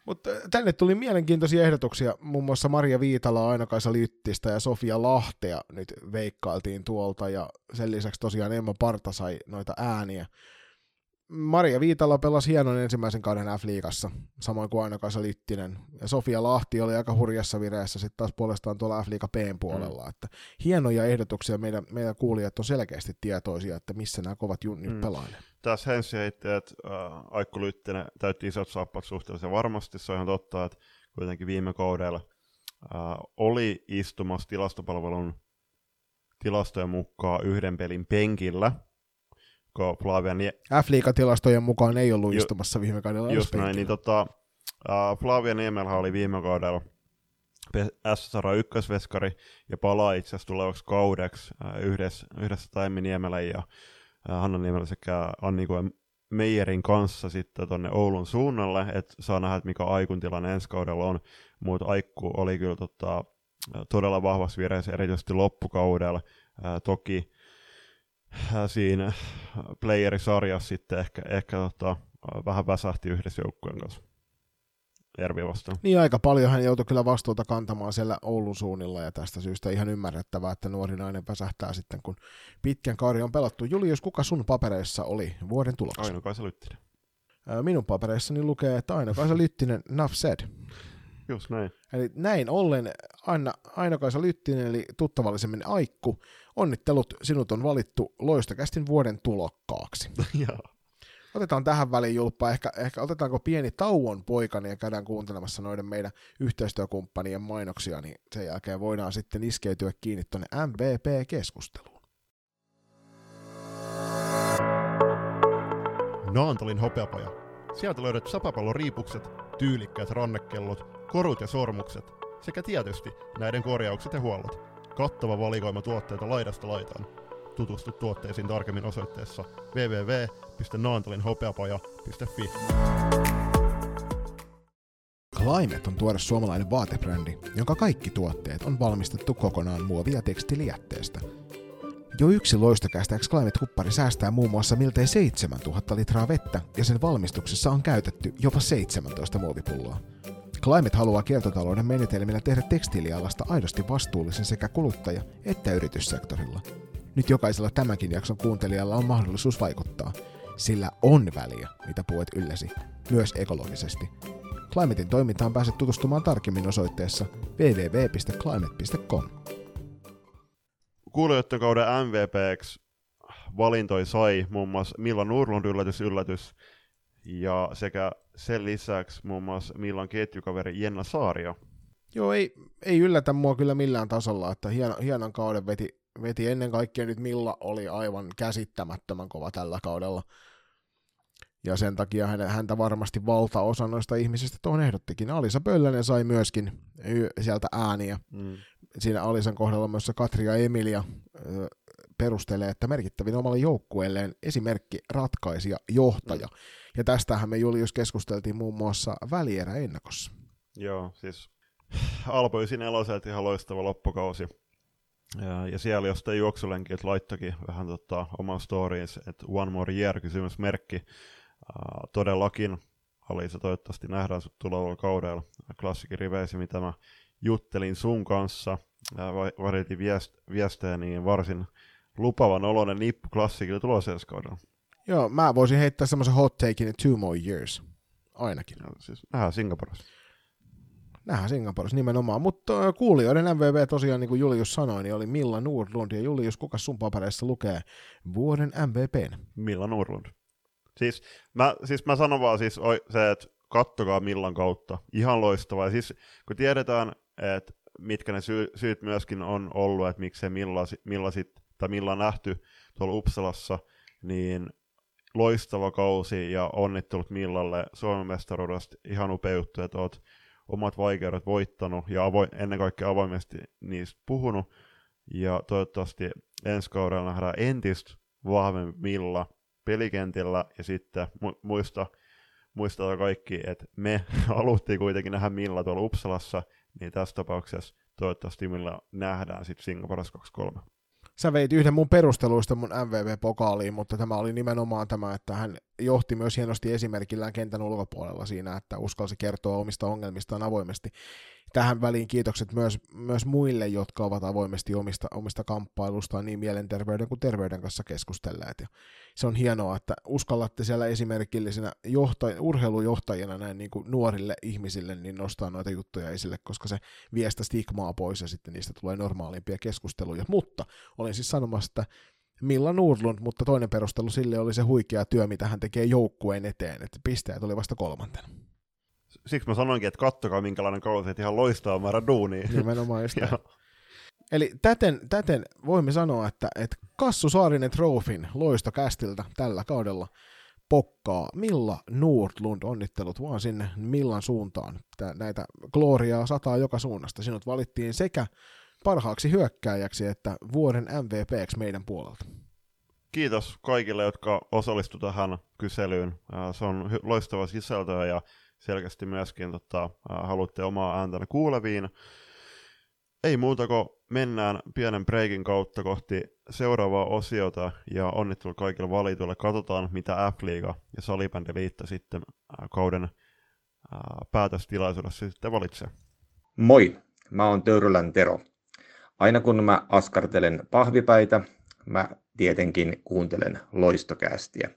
Mutta tänne tuli mielenkiintoisia ehdotuksia, muun muassa Maria Viitala, Aino-Kaisa Lyttistä ja Sofia Lahtea nyt veikkailtiin tuolta, ja sen lisäksi tosiaan Emma Parta sai noita ääniä. Maria Viitala pelasi hienon ensimmäisen kauden F-liigassa, samoin kuin Aino-Kaisa Lyttinen. Ja Sofia Lahti oli aika hurjassa vireessä sitten taas puolestaan tuolla F-liiga P:n puolella. Mm. Että hienoja ehdotuksia, meidän, meidän kuulijat on selkeästi tietoisia, että missä nämä kovat junnit mm. pelailee. Tässä Henssi heitti, että äh, Aikku Lyttinen täytti isot sappat suhteellisen varmasti. Se on ihan totta, että kuitenkin viime kaudella äh, oli istumassa tilastopalvelun tilastojen mukaan yhden pelin penkillä, kun Flavia Nie- F-liigatilastojen mukaan ei ollut Ju- istumassa viime kaudella Just näin, niin tota, uh, Flavia Niemelä oli viime kaudella S-sara ykkösveskari ja palaa itse asiassa tulevaksi kaudeksi uh, yhdessä, yhdessä Taimi Niemelän ja uh, Hanna Niemelä sekä Anni Koen Meijerin kanssa sitten tonne Oulun suunnalle, että saa nähdä, että mikä Aikun tilanne ensi kaudella on, mutta Aikku oli kyllä tota, todella vahvassa vireessä, erityisesti loppukaudella. Uh, toki siinä playerisarjassa sitten ehkä, ehkä tota, vähän väsähti yhdessä joukkueen kanssa. Järvi vastaan. Niin aika paljon hän joutui kyllä vastuuta kantamaan siellä Oulun suunnilla ja tästä syystä ihan ymmärrettävää, että nuori nainen väsähtää sitten, kun pitkän kaari on pelattu. Julius, kuka sun papereissa oli vuoden tuloksi? Aino Kaisa Lyttinen. Minun papereissani lukee, että Aino-Kaisa Lyttinen, enough said. Just näin. Eli näin ollen Anna, Aino-Kaisa Lyttinen, eli tuttavallisemmin Aikku, onnittelut, sinut on valittu Loistokästin vuoden tulokkaaksi. Joo. Otetaan tähän väliin julppa, ehkä, ehkä otetaanko pieni tauon poikani ja käydään kuuntelemassa noiden meidän yhteistyökumppanien mainoksia, niin sen jälkeen voidaan sitten iskeytyä kiinni tuonne MVP-keskusteluun. Naantalin hopeapaja. Sieltä löydät sapapallon riipukset, tyylikkäät rannekellot, korut ja sormukset sekä tietysti näiden korjaukset ja huollot. Kattava valikoima tuotteita laidasta laitaan. Tutustu tuotteisiin tarkemmin osoitteessa www.naantalinhopeapaja.fi. Climate on tuore suomalainen vaatebrändi, jonka kaikki tuotteet on valmistettu kokonaan muovi- ja tekstilijätteestä. Jo yksi loistokästäks Climate-huppari säästää muun muassa miltei 7000 litraa vettä ja sen valmistuksessa on käytetty jopa 17 muovipulloa. Climate haluaa kiertotalouden menetelmillä tehdä tekstiilialasta aidosti vastuullisen sekä kuluttaja- että yrityssektorilla. Nyt jokaisella tämänkin jakson kuuntelijalla on mahdollisuus vaikuttaa, sillä on väliä, mitä puet ylläsi, myös ekologisesti. Climatein toimintaan pääset tutustumaan tarkemmin osoitteessa www.climate.com. Kuulijoiden kauden MVPksi valintoi sai muun muassa Milan Nurlund yllätys yllätys ja sekä sen lisäksi muun muassa Milan ketjukaveri Jenna Saario. Joo, ei, ei yllätä mua kyllä millään tasolla, että hieno, hienon kauden veti, veti ennen kaikkea nyt Milla oli aivan käsittämättömän kova tällä kaudella. Ja sen takia hän- häntä varmasti valtaosa noista ihmisistä tuohon ehdottikin. Alisa Pöllänen sai myöskin sieltä ääniä. Mm. Siinä Alisan kohdalla myös Katria Emilia ö, perustelee, että merkittävin omalle joukkueelleen esimerkki, ratkaisija, johtaja. Ja tästähän me Julius keskusteltiin muun muassa välierä ennakossa. Joo, siis Alpoisin eloselta ihan loistava loppukausi. Ja, ja siellä jostain juoksulenkit laittokin vähän tota, oman stories, että one more year kysymysmerkki. Uh, todellakin Alisa toivottavasti nähdään sut tulevalla kaudella. Klassikin riveisi, mitä mä juttelin sun kanssa. Variety viest, viestejä, niin varsin lupavan oloinen nippu klassikille tulossa ensi kaudella. Joo, mä voisin heittää semmoisen hot takein two more years. Ainakin. Ja, siis nähdään Singaporessa. Nähdään Singaporessa nimenomaan. Mutta kuulijoiden MVV tosiaan, niin kuin Julius sanoi, niin oli Milla Nordlund. Ja Julius, kuka sun papereissa lukee vuoden MVPn? Milla Nordlund. Siis mä, siis mä sanon vaan siis se, että kattokaa Millan kautta. Ihan loistavaa. Ja siis kun tiedetään, että mitkä ne sy- syyt myöskin on ollut, että miksei Milla, Milla, sit, tai Milla nähty tuolla Uppsalassa, niin loistava kausi ja onnittelut Millalle Suomen mestaruudesta. Ihan upea juttu, että oot omat vaikeudet voittanut ja avo- ennen kaikkea avoimesti niistä puhunut. Ja toivottavasti ensi kaudella nähdään entistä vahvemmin Milla pelikentillä ja sitten mu- muista, muistaa kaikki, että me haluttiin kuitenkin nähdä Milla tuolla Uppsalassa, niin tässä tapauksessa toivottavasti Milla nähdään sitten Singaporessa 23 sä veit yhden mun perusteluista mun MVV-pokaaliin, mutta tämä oli nimenomaan tämä, että hän johti myös hienosti esimerkillään kentän ulkopuolella siinä, että uskalsi kertoa omista ongelmistaan avoimesti. Tähän väliin kiitokset myös, myös muille, jotka ovat avoimesti omista, omista kamppailustaan niin mielenterveyden kuin terveyden kanssa keskustelleet. Ja se on hienoa, että uskallatte siellä esimerkillisenä johtaj- urheilujohtajina näin niin kuin nuorille ihmisille niin nostaa noita juttuja esille, koska se viestä stigmaa pois ja sitten niistä tulee normaalimpia keskusteluja. Mutta olen siis sanomassa, että Milla Nordlund, mutta toinen perustelu sille oli se huikea työ, mitä hän tekee joukkueen eteen, että pisteet oli vasta kolmantena. Siksi mä sanoinkin, että kattokaa minkälainen kausi, että ihan loistava määrä duunia. Nimenomaan just Eli täten, täten voimme sanoa, että, että Kassu Saarinen Trofin loistokästiltä tällä kaudella pokkaa. Milla Nordlund, onnittelut vaan sinne Millan suuntaan. Tää, näitä gloriaa sataa joka suunnasta. Sinut valittiin sekä parhaaksi hyökkääjäksi että vuoden MVPksi meidän puolelta. Kiitos kaikille, jotka osallistuivat tähän kyselyyn. Se on loistava sisältöä ja selkeästi myöskin tota, haluatte omaa ääntänne kuuleviin. Ei muuta kuin mennään pienen breikin kautta kohti seuraavaa osiota ja onnittelu kaikille valituille. Katsotaan, mitä F-liiga ja Salibändiliitto sitten kauden päätöstilaisuudessa sitten valitsee. Moi, mä oon Töyrylän Tero. Aina kun mä askartelen pahvipäitä, mä tietenkin kuuntelen loistokästiä.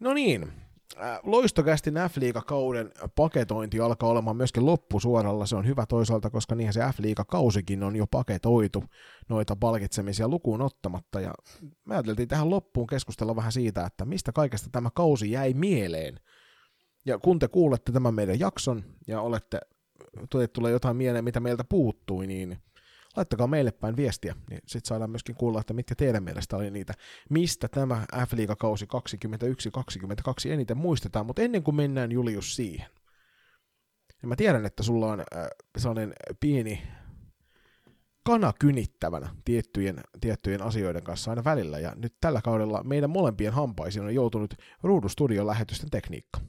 No niin, loistokästi F-liiga-kauden paketointi alkaa olemaan myöskin loppusuoralla. Se on hyvä toisaalta, koska niinhän se F-liiga-kausikin on jo paketoitu noita palkitsemisia lukuun ottamatta. Ja me ajateltiin tähän loppuun keskustella vähän siitä, että mistä kaikesta tämä kausi jäi mieleen. Ja kun te kuulette tämän meidän jakson ja olette, tulee jotain mieleen, mitä meiltä puuttui, niin laittakaa meille päin viestiä, niin sitten saadaan myöskin kuulla, että mitkä teidän mielestä oli niitä, mistä tämä F-liigakausi 21-22 eniten muistetaan, mutta ennen kuin mennään Julius siihen, niin mä tiedän, että sulla on äh, sellainen pieni kana kynittävänä tiettyjen, tiettyjen asioiden kanssa aina välillä, ja nyt tällä kaudella meidän molempien hampaisiin on joutunut Ruudustudion lähetysten tekniikka.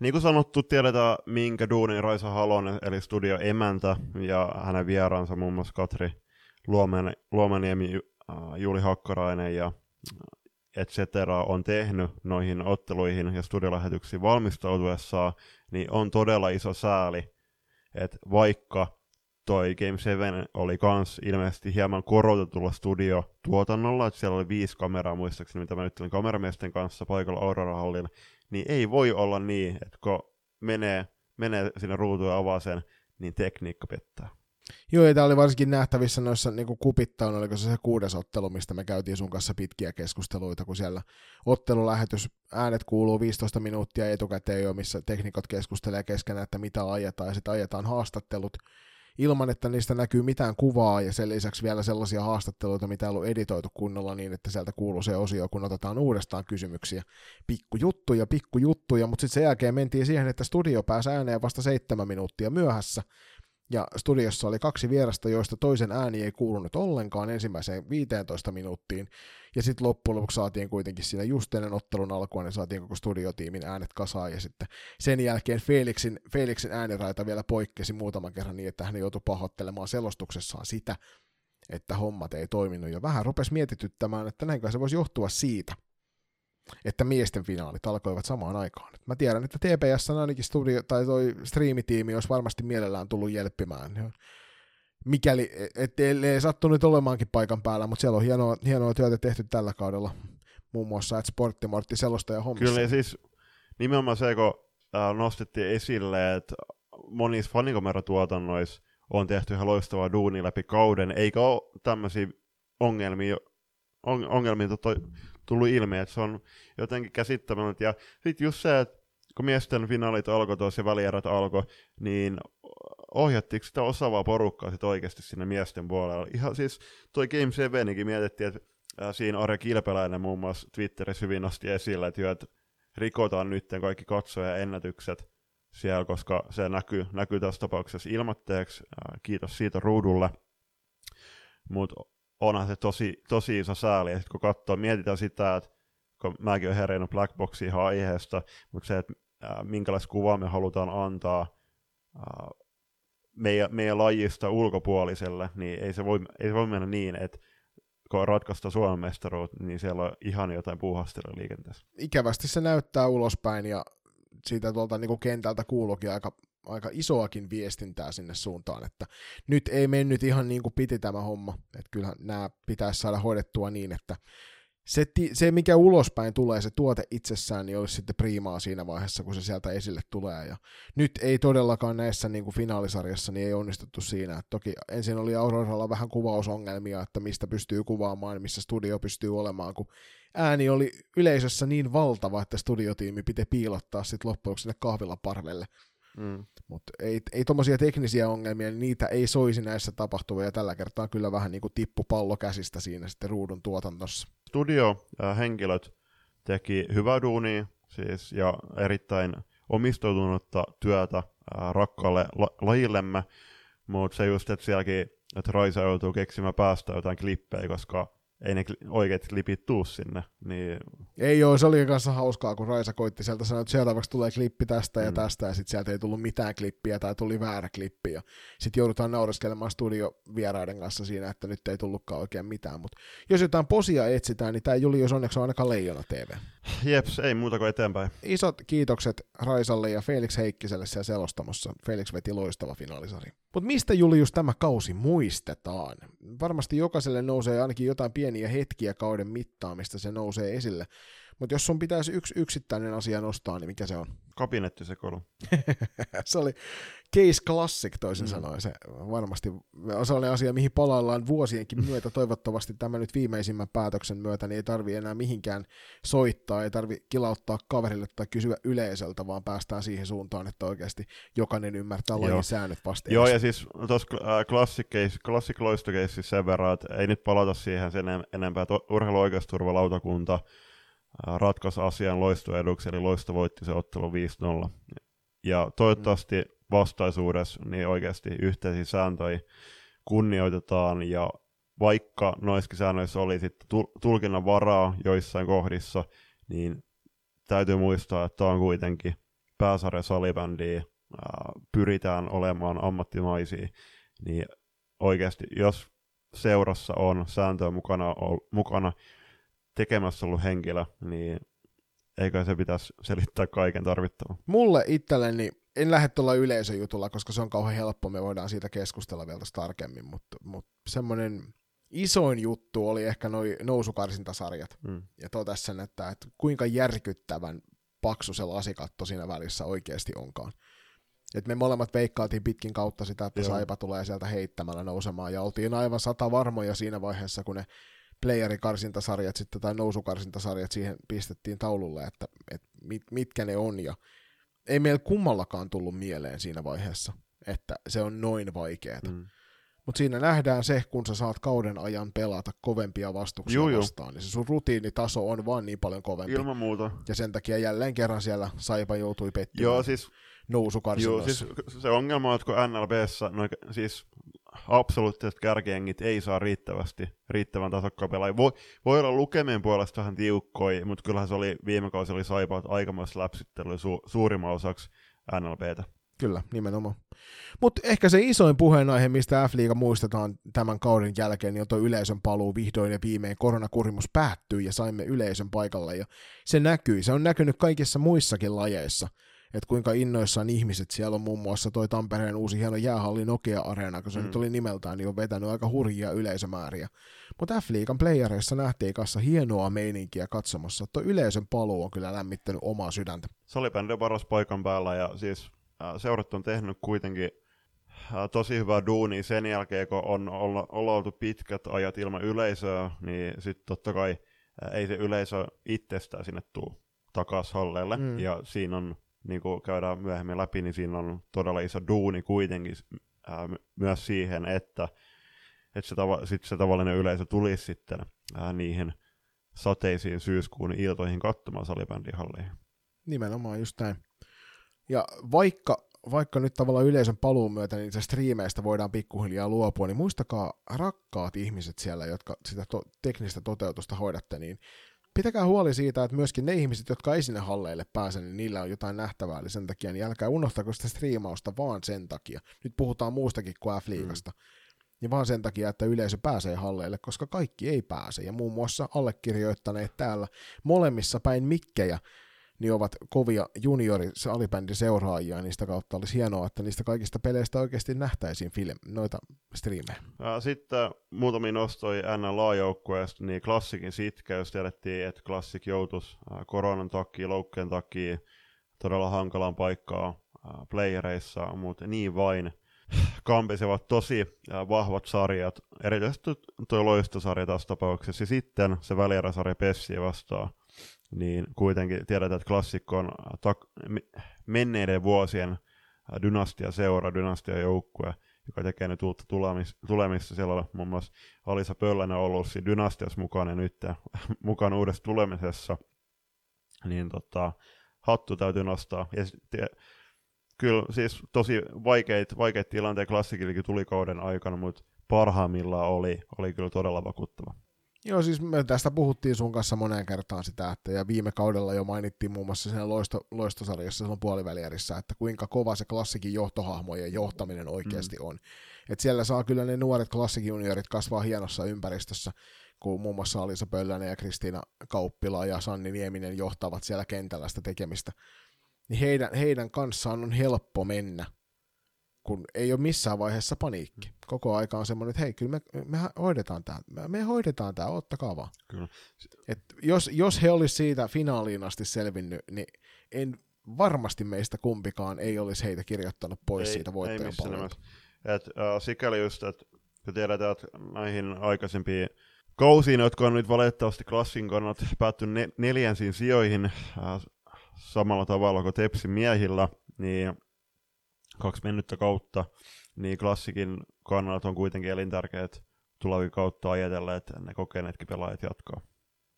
Niin kuin sanottu, tiedetään minkä duunin Raisa Halonen, eli studio emäntä, ja hänen vieraansa muun muassa Katri Luomen, Luomeniemi, äh, Juli Hakkarainen ja et cetera on tehnyt noihin otteluihin ja studiolähetyksiin valmistautuessaan, niin on todella iso sääli, että vaikka toi Game 7 oli kans ilmeisesti hieman korotetulla studiotuotannolla, että siellä oli viisi kameraa muistaakseni, mitä mä nyt kameramiesten kanssa paikalla Aurora Hallilla, niin ei voi olla niin, että kun menee, menee sinne ruutuun ja avaa sen, niin tekniikka pettää. Joo, ja tämä oli varsinkin nähtävissä noissa niin kupittain, oliko se se kuudes ottelu, mistä me käytiin sun kanssa pitkiä keskusteluita, kun siellä ottelulähetys, äänet kuuluu 15 minuuttia etukäteen jo, missä teknikot keskustelee keskenään, että mitä ajetaan, ja sitten ajetaan haastattelut, ilman, että niistä näkyy mitään kuvaa ja sen lisäksi vielä sellaisia haastatteluita, mitä ei ollut editoitu kunnolla niin, että sieltä kuuluu se osio, kun otetaan uudestaan kysymyksiä. Pikkujuttuja, pikkujuttuja, mutta sitten sen jälkeen mentiin siihen, että studio pääsi ääneen vasta seitsemän minuuttia myöhässä, ja studiossa oli kaksi vierasta, joista toisen ääni ei kuulunut ollenkaan ensimmäiseen 15 minuuttiin, ja sitten loppujen lopuksi saatiin kuitenkin siinä just ennen ottelun alkua, niin saatiin koko studiotiimin äänet kasaan, ja sitten sen jälkeen Felixin, Felixin ääniraita vielä poikkesi muutaman kerran niin, että hän joutui pahoittelemaan selostuksessaan sitä, että hommat ei toiminut, ja vähän rupesi mietityttämään, että näinkö se voisi johtua siitä, että miesten finaalit alkoivat samaan aikaan. Mä tiedän, että TPS on ainakin studio, tai toi striimitiimi olisi varmasti mielellään tullut jelppimään. Mikäli, ettei sattunut olemaankin paikan päällä, mutta siellä on hienoa, hienoa työtä tehty tällä kaudella, muun muassa, että Sporttimortti selostaja hommissa. Kyllä, ja siis nimenomaan se, kun äh, nostettiin esille, että monissa fanikomeratuotannoissa on tehty ihan loistavaa duunia läpi kauden, eikä ole tämmöisiä ongelmia, on, ongelmia tullut ilmi, että se on jotenkin käsittämätöntä. Ja sitten just se, että kun miesten finaalit alkoi tuossa ja välierät alkoi, niin ohjattiinko sitä osaavaa porukkaa sit oikeasti sinne miesten puolella. Ihan siis toi Game 7 mietittiin, että äh, siinä Arja Kilpeläinen muun muassa Twitterissä hyvin nosti esille, että, että rikotaan nyt kaikki katsoja ennätykset siellä, koska se näkyy, näkyy tässä tapauksessa ilmoitteeksi. Äh, kiitos siitä ruudulle. Mutta onhan se tosi, tosi iso sääli, että kun katsoo, mietitään sitä, että kun mäkin olen herännyt ihan aiheesta, mutta se, että äh, minkälaista kuvaa me halutaan antaa meidän, meidän lajista ulkopuoliselle, niin ei se voi, ei se voi mennä niin, että kun ratkaista Suomen mestaruut, niin siellä on ihan jotain puuhastelua liikenteessä. Ikävästi se näyttää ulospäin ja siitä tuolta niin kuin kentältä kuuluukin aika, aika isoakin viestintää sinne suuntaan, että nyt ei mennyt ihan niin kuin piti tämä homma, että kyllähän nämä pitäisi saada hoidettua niin, että se, se, mikä ulospäin tulee, se tuote itsessään, niin olisi sitten priimaa siinä vaiheessa, kun se sieltä esille tulee. Ja nyt ei todellakaan näissä niin kuin finaalisarjassa niin ei onnistuttu siinä. Et toki ensin oli Auroralla vähän kuvausongelmia, että mistä pystyy kuvaamaan, missä studio pystyy olemaan, kun ääni oli yleisössä niin valtava, että studiotiimi piti piilottaa sitten loppujen sinne kahvilaparvelle. Mm. Mutta ei, ei tuommoisia teknisiä ongelmia, niin niitä ei soisi näissä tapahtuvia, ja tällä kertaa kyllä vähän niin kuin tippu pallo käsistä siinä sitten ruudun tuotannossa. Studio-henkilöt teki hyvää duunia siis, ja erittäin omistautunutta työtä ää, rakkaalle la- lajillemme, mutta se just, että sielläkin, että Raisa joutuu keksimään päästä jotain klippejä, koska ei ne oikeat klipit tuu sinne. Niin... Ei joo, se oli kanssa hauskaa, kun Raisa koitti sieltä sanoa, että seuraavaksi tulee klippi tästä ja mm. tästä, ja sitten sieltä ei tullut mitään klippiä tai tuli väärä klippi, ja sitten joudutaan naureskelemaan studiovieraiden kanssa siinä, että nyt ei tullutkaan oikein mitään, mutta jos jotain posia etsitään, niin tämä jos onneksi on ainakaan Leijona TV. Jeps, ei muuta kuin eteenpäin. Isot kiitokset Raisalle ja Felix Heikkiselle siellä selostamossa. Felix veti loistava finaalisari. Mutta mistä Julius tämä kausi muistetaan? Varmasti jokaiselle nousee ainakin jotain pieniä hetkiä kauden mittaan, mistä se nousee esille. Mutta jos sun pitäisi yksi yksittäinen asia nostaa, niin mikä se on? Kabinettisekolu. se oli case classic toisin mm. sanoen. Se varmasti se oli asia, mihin palaillaan vuosienkin myötä. Toivottavasti tämä nyt viimeisimmän päätöksen myötä niin ei tarvi enää mihinkään soittaa, ei tarvi kilauttaa kaverille tai kysyä yleisöltä, vaan päästään siihen suuntaan, että oikeasti jokainen ymmärtää lajin säännöt vasta. Joo, ja siis tuossa äh, classic, case, classic sen verran, että ei nyt palata siihen sen enempää, että urheiluoikeusturvalautakunta ratkaisi asian loistoeduksi, eli loisto voitti se ottelu 5-0. Ja toivottavasti vastaisuudessa niin oikeasti yhteisiä sääntöjä kunnioitetaan, ja vaikka noissakin säännöissä oli sitten tulkinnan varaa joissain kohdissa, niin täytyy muistaa, että on kuitenkin pääsarja salibändiä, pyritään olemaan ammattimaisia, niin oikeasti jos seurassa on sääntöä mukana, mukana tekemässä ollut henkilö, niin eikö se pitäisi selittää kaiken tarvittavan? Mulle itselleni, en lähde tuolla yleisöjutulla, koska se on kauhean helppo, me voidaan siitä keskustella vielä tarkemmin, mutta, mutta semmoinen isoin juttu oli ehkä noi nousukarsintasarjat. Mm. Ja totesi sen, että, että kuinka järkyttävän paksu se lasikatto siinä välissä oikeasti onkaan. Et me molemmat veikkaatiin pitkin kautta sitä, että Joo. Saipa tulee sieltä heittämällä nousemaan, ja oltiin aivan sata varmoja siinä vaiheessa, kun ne playerikarsintasarjat sitten, tai nousukarsintasarjat siihen pistettiin taululle, että, että mit, mitkä ne on, ja ei meillä kummallakaan tullut mieleen siinä vaiheessa, että se on noin vaikeaa. Mm. Mutta siinä nähdään se, kun sä saat kauden ajan pelata kovempia vastuksia Juu, vastaan, niin se sun rutiinitaso on vaan niin paljon kovempi. Ilman muuta. Ja sen takia jälleen kerran siellä Saipa joutui pettymään. Joo, siis Joo, siis se ongelma on, että kun NLBssä, no, siis absoluuttiset kärkiengit ei saa riittävästi, riittävän tasokkaa pelaajia. Voi, voi olla lukemien puolesta vähän tiukkoja, mutta kyllähän se oli viime kausi oli saipaat aikamoista läpsittelyä su, suurimman osaksi NLBtä. Kyllä, nimenomaan. Mutta ehkä se isoin puheenaihe, mistä F-liiga muistetaan tämän kauden jälkeen, niin on tuo yleisön paluu vihdoin ja viimein. Koronakurimus päättyi ja saimme yleisön paikalle ja se näkyi. Se on näkynyt kaikissa muissakin lajeissa että kuinka innoissaan ihmiset siellä on muun muassa toi Tampereen uusi hieno jäähalli Nokia-areena, kun se mm. nyt oli nimeltään, niin on vetänyt aika hurjia yleisömääriä. Mutta F-liigan playereissa nähtiin kanssa hienoa meininkiä katsomassa. Tuo yleisön paluu on kyllä lämmittänyt omaa sydäntä. Salibändi paras paikan päällä ja siis äh, seurat on tehnyt kuitenkin äh, tosi hyvää duunia sen jälkeen, kun on olla, olla oltu pitkät ajat ilman yleisöä, niin sitten totta kai äh, ei se yleisö itsestään sinne tuu takaisin halleille. Mm. Ja siinä on, niin kuin käydään myöhemmin läpi, niin siinä on todella iso duuni kuitenkin ää, myös siihen, että, että se, tava, sit se tavallinen yleisö tulisi sitten ää, niihin sateisiin syyskuun iltoihin katsomaan salibändihalliin. Nimenomaan just näin. Ja vaikka, vaikka nyt tavallaan yleisön paluun myötä niin se striimeistä voidaan pikkuhiljaa luopua, niin muistakaa rakkaat ihmiset siellä, jotka sitä to- teknistä toteutusta hoidatte, niin pitäkää huoli siitä, että myöskin ne ihmiset, jotka ei sinne halleille pääse, niin niillä on jotain nähtävää, eli sen takia, niin älkää unohtako sitä striimausta vaan sen takia. Nyt puhutaan muustakin kuin F-liigasta. Mm. Niin vaan sen takia, että yleisö pääsee halleille, koska kaikki ei pääse. Ja muun muassa allekirjoittaneet täällä molemmissa päin mikkejä, niin ovat kovia juniori seuraajia, niistä kautta olisi hienoa, että niistä kaikista peleistä oikeasti nähtäisiin film, noita striimejä. Sitten muutamia nostoi NLA-joukkueesta, niin klassikin sitkeys tiedettiin, että klassik joutuisi koronan takia, loukkeen takia todella hankalaan paikkaa playereissa, mutta niin vain. Kampisevat tosi vahvat sarjat, erityisesti tuo loistosarja tässä tapauksessa, ja sitten se välieräsarja Pessiä vastaan niin kuitenkin tiedetään, että klassikko on tak- menneiden vuosien dynastia seura, dynastia joukkue, joka tekee nyt uutta tulemista. Siellä on muun muassa Alisa Pöllänen ollut siinä dynastiassa mukana nyt mukana uudessa tulemisessa. Niin tota, hattu täytyy nostaa. Ja sitten, kyllä siis tosi vaikeita vaikeit tilanteita klassikillekin tuli kauden aikana, mutta parhaimmillaan oli, oli kyllä todella vakuuttava. Joo, siis me tästä puhuttiin sun kanssa moneen kertaan sitä, että ja viime kaudella jo mainittiin muun muassa siinä loisto, loistosarjassa silloin puolivälierissä, että kuinka kova se klassikin johtohahmojen johtaminen oikeasti mm. on. Et siellä saa kyllä ne nuoret klassikijuniorit kasvaa hienossa ympäristössä, kun muun muassa Alisa Pöllänen ja Kristiina Kauppila ja Sanni Nieminen johtavat siellä kentällä sitä tekemistä. Niin heidän, heidän kanssaan on helppo mennä kun ei ole missään vaiheessa paniikki. Koko aika on semmoinen, että hei, kyllä me, me hoidetaan tämä, me, me hoidetaan tämä, ottakaa vaan. Kyllä. Et jos, jos he olisi siitä finaaliin asti selvinnyt, niin en varmasti meistä kumpikaan ei olisi heitä kirjoittanut pois ei, siitä voittajan palvelta. Et, uh, sikäli just, että kun tiedetään, että näihin aikaisempiin kausiin, jotka on nyt valitettavasti klassin kannat päätty ne, neljänsiin sijoihin uh, samalla tavalla kuin Tepsin miehillä, niin kaksi mennyttä kautta, niin klassikin kannat on kuitenkin elintärkeät tulevia kautta ajatella, että ne kokeneetkin pelaajat jatkaa.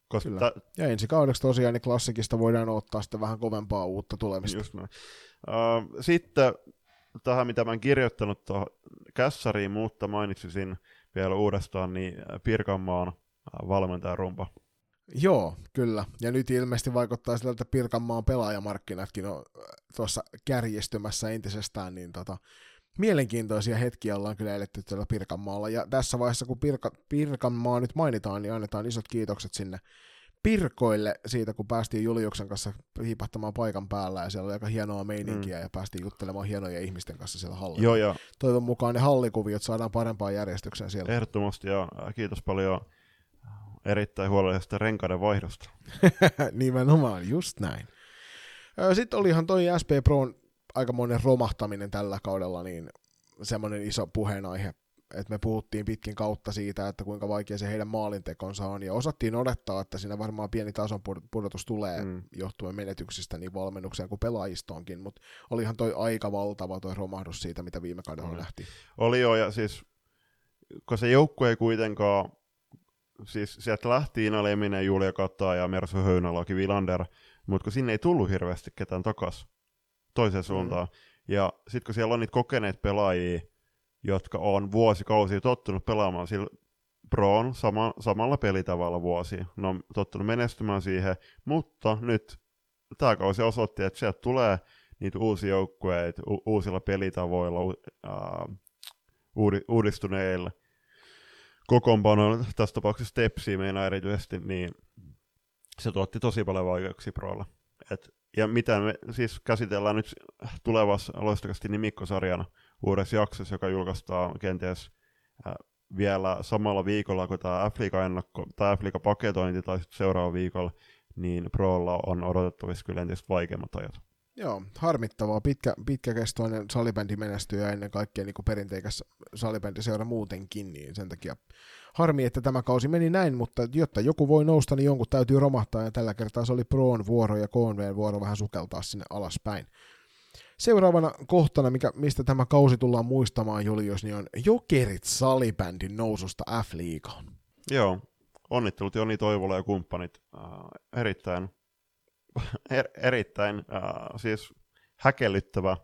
Koska Kyllä. Ja ensi kaudeksi tosiaan niin klassikista voidaan ottaa sitten vähän kovempaa uutta tulemista. Just näin. Sitten tähän, mitä mä oon kirjoittanut tuohon kässariin, mutta mainitsisin vielä uudestaan, niin Pirkanmaan valmentajan rumpa. Joo, kyllä. Ja nyt ilmeisesti vaikuttaa siltä, että Pirkanmaan pelaajamarkkinatkin on äh, tuossa kärjistymässä entisestään, niin tota, mielenkiintoisia hetkiä ollaan kyllä eletty tuolla Pirkanmaalla. Ja tässä vaiheessa, kun Pirka, Pirkanmaa nyt mainitaan, niin annetaan isot kiitokset sinne Pirkoille siitä, kun päästiin Juliuksen kanssa hiipahtamaan paikan päällä ja siellä oli aika hienoa meininkiä mm. ja päästiin juttelemaan hienoja ihmisten kanssa siellä hallilla. Joo, ja... Toivon mukaan ne hallikuviot saadaan parempaan järjestykseen siellä. Ehdottomasti ja kiitos paljon erittäin huolellisesta renkaiden vaihdosta. Nimenomaan, just näin. Sitten olihan toi SP Proon aikamoinen romahtaminen tällä kaudella, niin semmoinen iso puheenaihe, että me puhuttiin pitkin kautta siitä, että kuinka vaikea se heidän maalintekonsa on, ja osattiin odottaa, että siinä varmaan pieni tason pudotus tulee mm. johtuen menetyksistä niin valmennukseen kuin pelaajistoonkin, mutta olihan toi aika valtava toi romahdus siitä, mitä viime kaudella mm. lähti. Oli jo, ja siis kun se joukkue ei kuitenkaan siis sieltä lähti Ina Leminen, Julia Kattaa ja Mersu Höynäloki Vilander, mutta kun sinne ei tullut hirveästi ketään takas toiseen suuntaan. Mm. Ja sitten kun siellä on niitä kokeneet pelaajia, jotka on vuosikausia tottunut pelaamaan sillä Proon sama, samalla pelitavalla vuosi. Ne on tottunut menestymään siihen, mutta nyt tämä kausi osoitti, että sieltä tulee niitä uusia joukkueita u- uusilla pelitavoilla, u- uh, uudistuneilla kokoonpanoilla, tässä tapauksessa Tepsiä meinaa erityisesti, niin se tuotti tosi paljon vaikeuksia Prolla. Et ja mitä me siis käsitellään nyt tulevassa loistakasti nimikkosarjana uudessa jaksossa, joka julkaistaan kenties äh, vielä samalla viikolla kuin tämä F-liiga ennakko, tai F-liiga paketointi tai seuraava viikolla, niin Prolla on odotettavissa kyllä entistä vaikeammat ajat. Joo, harmittavaa. Pitkä, pitkäkestoinen salibändi menestyy ja ennen kaikkea niin perinteikäs salibändiseura muutenkin, niin sen takia harmi, että tämä kausi meni näin, mutta jotta joku voi nousta, niin jonkun täytyy romahtaa, ja tällä kertaa se oli Proon vuoro ja KNVn vuoro vähän sukeltaa sinne alaspäin. Seuraavana kohtana, mikä, mistä tämä kausi tullaan muistamaan, Julius, niin on Jokerit salibändin noususta F-liigaan. Joo, onnittelut Joni Toivola ja kumppanit. Äh, erittäin, er, erittäin äh, siis häkellyttävä,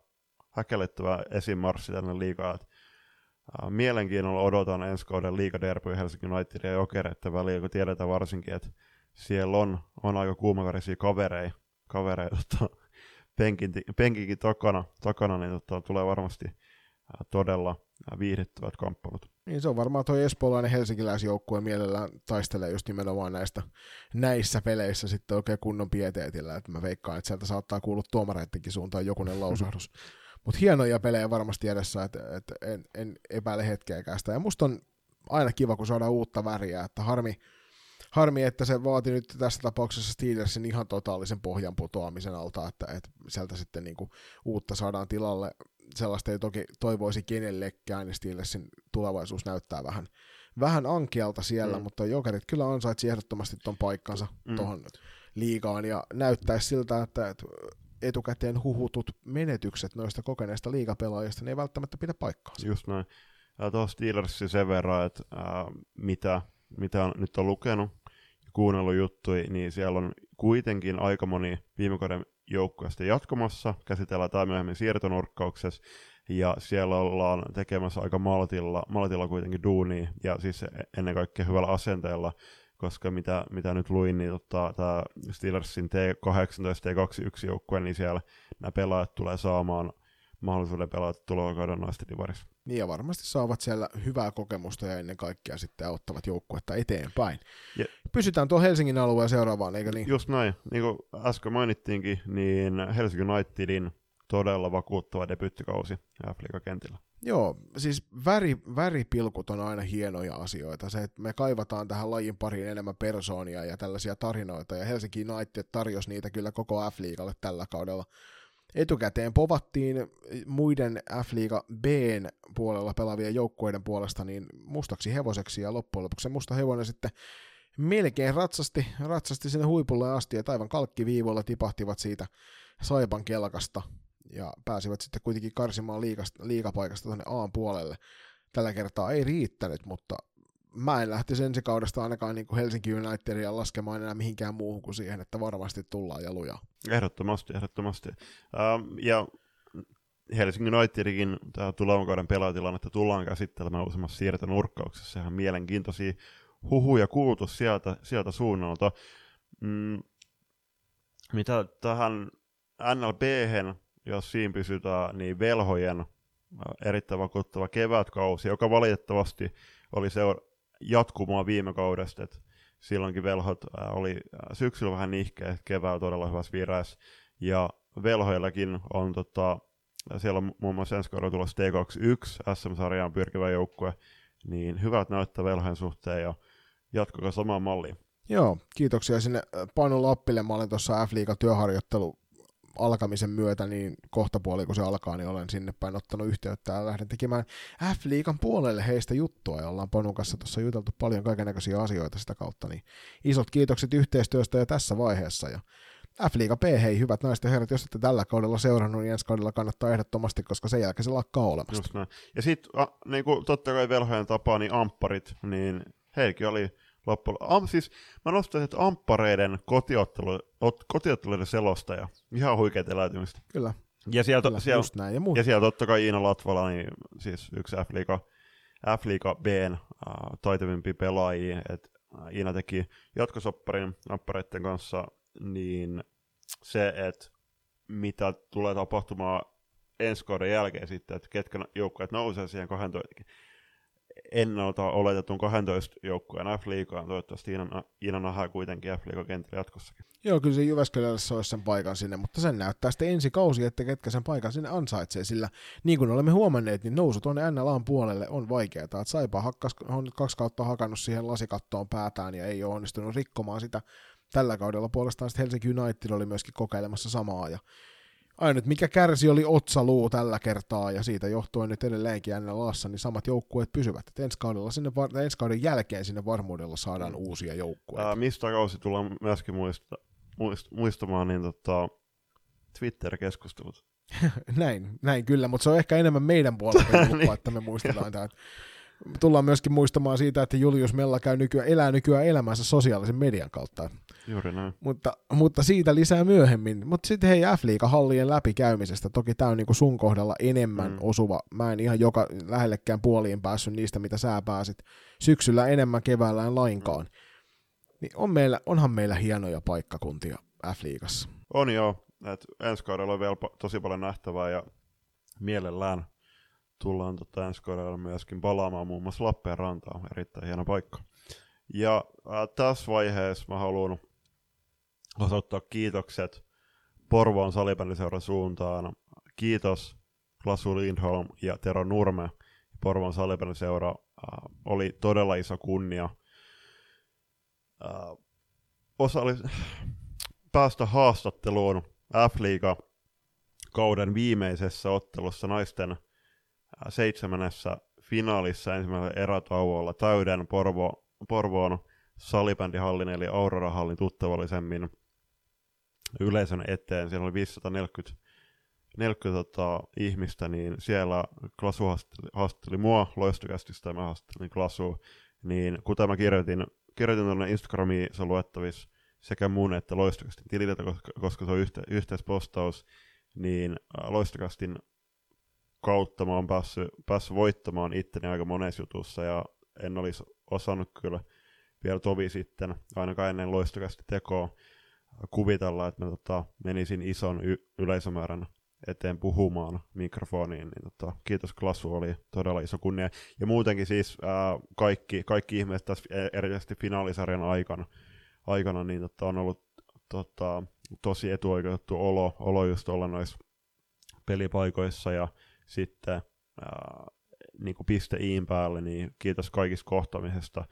häkellyttävä esimarssi tänne liikaa. äh, mielenkiinnolla odotan ensi kauden liigaderbyä Helsingin United ja Jokereiden välillä, kun tiedetään varsinkin, että siellä on, on aika kuumaverisiä kavereita, kavereita tota, penkin, penkinkin takana, takana niin tota, tulee varmasti äh, todella äh, viihdyttävät kamppailut. Niin se on varmaan tuo espoolainen helsinkiläisjoukkue mielellään taistelee just nimenomaan näistä, näissä peleissä sitten oikein kunnon pieteetillä, että mä veikkaan, että sieltä saattaa kuulua tuomareittenkin suuntaan jokunen lausahdus. Mutta hienoja pelejä varmasti edessä, että, että en, en epäile hetkeäkään sitä. Ja musta on aina kiva, kun saadaan uutta väriä, että harmi, harmi, että se vaati nyt tässä tapauksessa Steelersin ihan totaalisen pohjan putoamisen alta, että, että sieltä sitten niinku uutta saadaan tilalle. Sellaista ei toki toivoisi kenellekään, niin Steelersin tulevaisuus näyttää vähän, vähän ankealta siellä, mm. mutta Jokerit kyllä ansaitsi ehdottomasti tuon paikkansa mm. tuohon liigaan, ja näyttäisi siltä, että, etukäteen huhutut menetykset noista kokeneista liigapelaajista, ne ei välttämättä pidä paikkaansa. Just näin. Tuossa Steelersin sen verran, että ää, mitä mitä on, nyt on lukenut ja kuunnellut juttuja, niin siellä on kuitenkin aika moni viime kauden joukkueesta jatkamassa, käsitellään tämä myöhemmin siirtonurkkauksessa, ja siellä ollaan tekemässä aika maltilla, maltilla kuitenkin duunia, ja siis ennen kaikkea hyvällä asenteella, koska mitä, mitä nyt luin, niin tota, tämä Steelersin T18 T21 joukkue, niin siellä nämä pelaajat tulee saamaan mahdollisuuden pelata tulevan kauden naisten divarissa. Niin ja varmasti saavat siellä hyvää kokemusta ja ennen kaikkea sitten auttavat joukkuetta eteenpäin. Ja, Pysytään tuon Helsingin alueen seuraavaan, eikö niin? Just näin. Niin kuin äsken mainittiinkin, niin Helsingin Unitedin todella vakuuttava debyttikausi F-liiga-kentillä. Joo, siis väri, väripilkut on aina hienoja asioita. Se, että me kaivataan tähän lajin pariin enemmän persoonia ja tällaisia tarinoita, ja Helsinki United tarjosi niitä kyllä koko F-liigalle tällä kaudella etukäteen povattiin muiden F-liiga B puolella pelaavien joukkueiden puolesta niin mustaksi hevoseksi ja loppujen lopuksi se musta hevonen sitten melkein ratsasti, ratsasti sinne huipulle asti ja aivan kalkkiviivoilla tipahtivat siitä Saipan kelkasta ja pääsivät sitten kuitenkin karsimaan liikasta, liikapaikasta tuonne A puolelle. Tällä kertaa ei riittänyt, mutta mä en lähtisi ensi kaudesta ainakaan niin kuin Helsinki Unitedia laskemaan enää mihinkään muuhun kuin siihen, että varmasti tullaan ja lujaa. Ehdottomasti, ehdottomasti. Um, ja Helsingin Unitedikin tämä tulevan kauden pelaajatilannetta tullaan käsittelemään useammassa siirtonurkkauksessa. Sehän mielenkiintoisia huhuja kuultu sieltä, sieltä suunnalta. Mm, mitä tähän nlb jos siinä pysytään, niin velhojen erittäin vakuuttava kevätkausi, joka valitettavasti oli seura- jatkumoa viime kaudesta, että silloinkin velhot oli syksyllä vähän nihkeä, keväällä todella hyvässä vireessä, ja velhoillakin on tota, siellä on muun muassa ensi kaudella tulossa T21 SM-sarjaan pyrkivä joukkue, niin hyvät näyttää velhojen suhteen ja jatkokaa samaan malliin. Joo, kiitoksia sinne Panu Lappille. Mä olen tuossa F-liiga työharjoittelu alkamisen myötä, niin kohta puoli kun se alkaa, niin olen sinne päin ottanut yhteyttä ja lähden tekemään F-liikan puolelle heistä juttua. Ja ollaan Ponun kanssa tuossa juteltu paljon kaikenlaisia asioita sitä kautta, niin isot kiitokset yhteistyöstä jo tässä vaiheessa. Ja F-liiga B, hei hyvät naiset ja herrat, jos ette tällä kaudella seurannut, niin ensi kaudella kannattaa ehdottomasti, koska sen jälkeen se lakkaa näin. Ja sitten niin totta kai velhojen tapaa, niin ampparit, niin heikin oli loppujen Am, siis mä nostaisin, että amppareiden kotiottelu, kotiotteluiden selostaja. Ihan huikeat eläytymistä. Kyllä. Ja sieltä, Kyllä, siellä, näin. Ja, ja siellä totta kai Iina Latvala, niin siis yksi F-liiga, F-liiga Bn äh, taitavimpia pelaajia. Et, äh, Iina teki jatkosopparin amppareiden kanssa, niin se, että mitä tulee tapahtumaan ensi kauden jälkeen sitten, että ketkä joukkueet nousee siihen 12, ennalta oletetun 12 joukkueen F-liigaan. Toivottavasti Iina, Iina kuitenkin F-liigan kentällä jatkossakin. Joo, kyllä se Jyväskylällä se olisi sen paikan sinne, mutta sen näyttää sitten ensi kausi, että ketkä sen paikan sinne ansaitsee, sillä niin kuin olemme huomanneet, niin nousu tuonne NLAn puolelle on vaikeaa. Että Saipa hakkas, on nyt kaksi kautta hakannut siihen lasikattoon päätään ja ei ole onnistunut rikkomaan sitä. Tällä kaudella puolestaan sitten Helsinki United oli myöskin kokeilemassa samaa ja ainut mikä kärsi oli otsaluu tällä kertaa ja siitä johtuen nyt edelleenkin NLAssa, niin samat joukkueet pysyvät. Et ensi, kaudella sinne, ensi kauden jälkeen sinne varmuudella saadaan mm. uusia joukkueita. Ää, mistä kausi tullaan myöskin muista, muist, muistamaan, niin tota, Twitter-keskustelut. näin, näin kyllä, mutta se on ehkä enemmän meidän puolelta, niin. että me muistetaan tämä. Tullaan myöskin muistamaan siitä, että Julius Mella käy nykyään, elää nykyään elämänsä sosiaalisen median kautta. Juuri näin. Mutta, mutta siitä lisää myöhemmin. Mutta sitten hei F-liiga-hallien läpikäymisestä. Toki tämä on niinku sun kohdalla enemmän mm. osuva. Mä en ihan joka lähellekään puoliin päässyt niistä, mitä sä pääsit. Syksyllä enemmän, keväällä en lainkaan. Mm. Niin on meillä, onhan meillä hienoja paikkakuntia F-liigassa. On joo. Et ensi kaudella on vielä tosi paljon nähtävää ja mielellään tullaan tota ensi kaudella myöskin palaamaan muun muassa Lappeenrantaan. Erittäin hieno paikka. Ja äh, tässä vaiheessa mä haluan osoittaa kiitokset Porvoon salibändiseuran suuntaan. Kiitos Klasu Lindholm ja Tero Nurme. Porvoon salibändiseura äh, oli todella iso kunnia äh, osalli, päästä haastatteluun F-liiga kauden viimeisessä ottelussa naisten seitsemännessä finaalissa ensimmäisellä erätauolla täyden Porvo, Porvoon salibändihallin eli Aurora-hallin tuttavallisemmin yleisön eteen. Siellä oli 540 40 tota, ihmistä, niin siellä Klasu haastatteli, haastatteli mua loistokästistä ja mä haastattelin Klasu. Niin kuten mä kirjoitin, kirjoitin tuonne Instagramiin, se on luettavissa sekä mun että loistokästin tililtä, koska, koska se on yhte, yhteispostaus, niin äh, loistokästin kautta mä oon päässyt, päässyt voittamaan itteni aika monessa jutussa ja en olisi osannut kyllä vielä tovi sitten, ainakaan ennen loistokästi tekoa, kuvitella, että mä tota, menisin ison y- yleisömäärän eteen puhumaan mikrofoniin, niin tota, kiitos Klassu, oli todella iso kunnia. Ja muutenkin siis ää, kaikki, kaikki ihmiset tässä e-, erityisesti finaalisarjan aikana, aikana niin tota, on ollut tota, tosi etuoikeutettu olo, olo just olla noissa pelipaikoissa ja sitten ää, niin kuin piste iin päälle, niin kiitos kaikista kohtaamisesta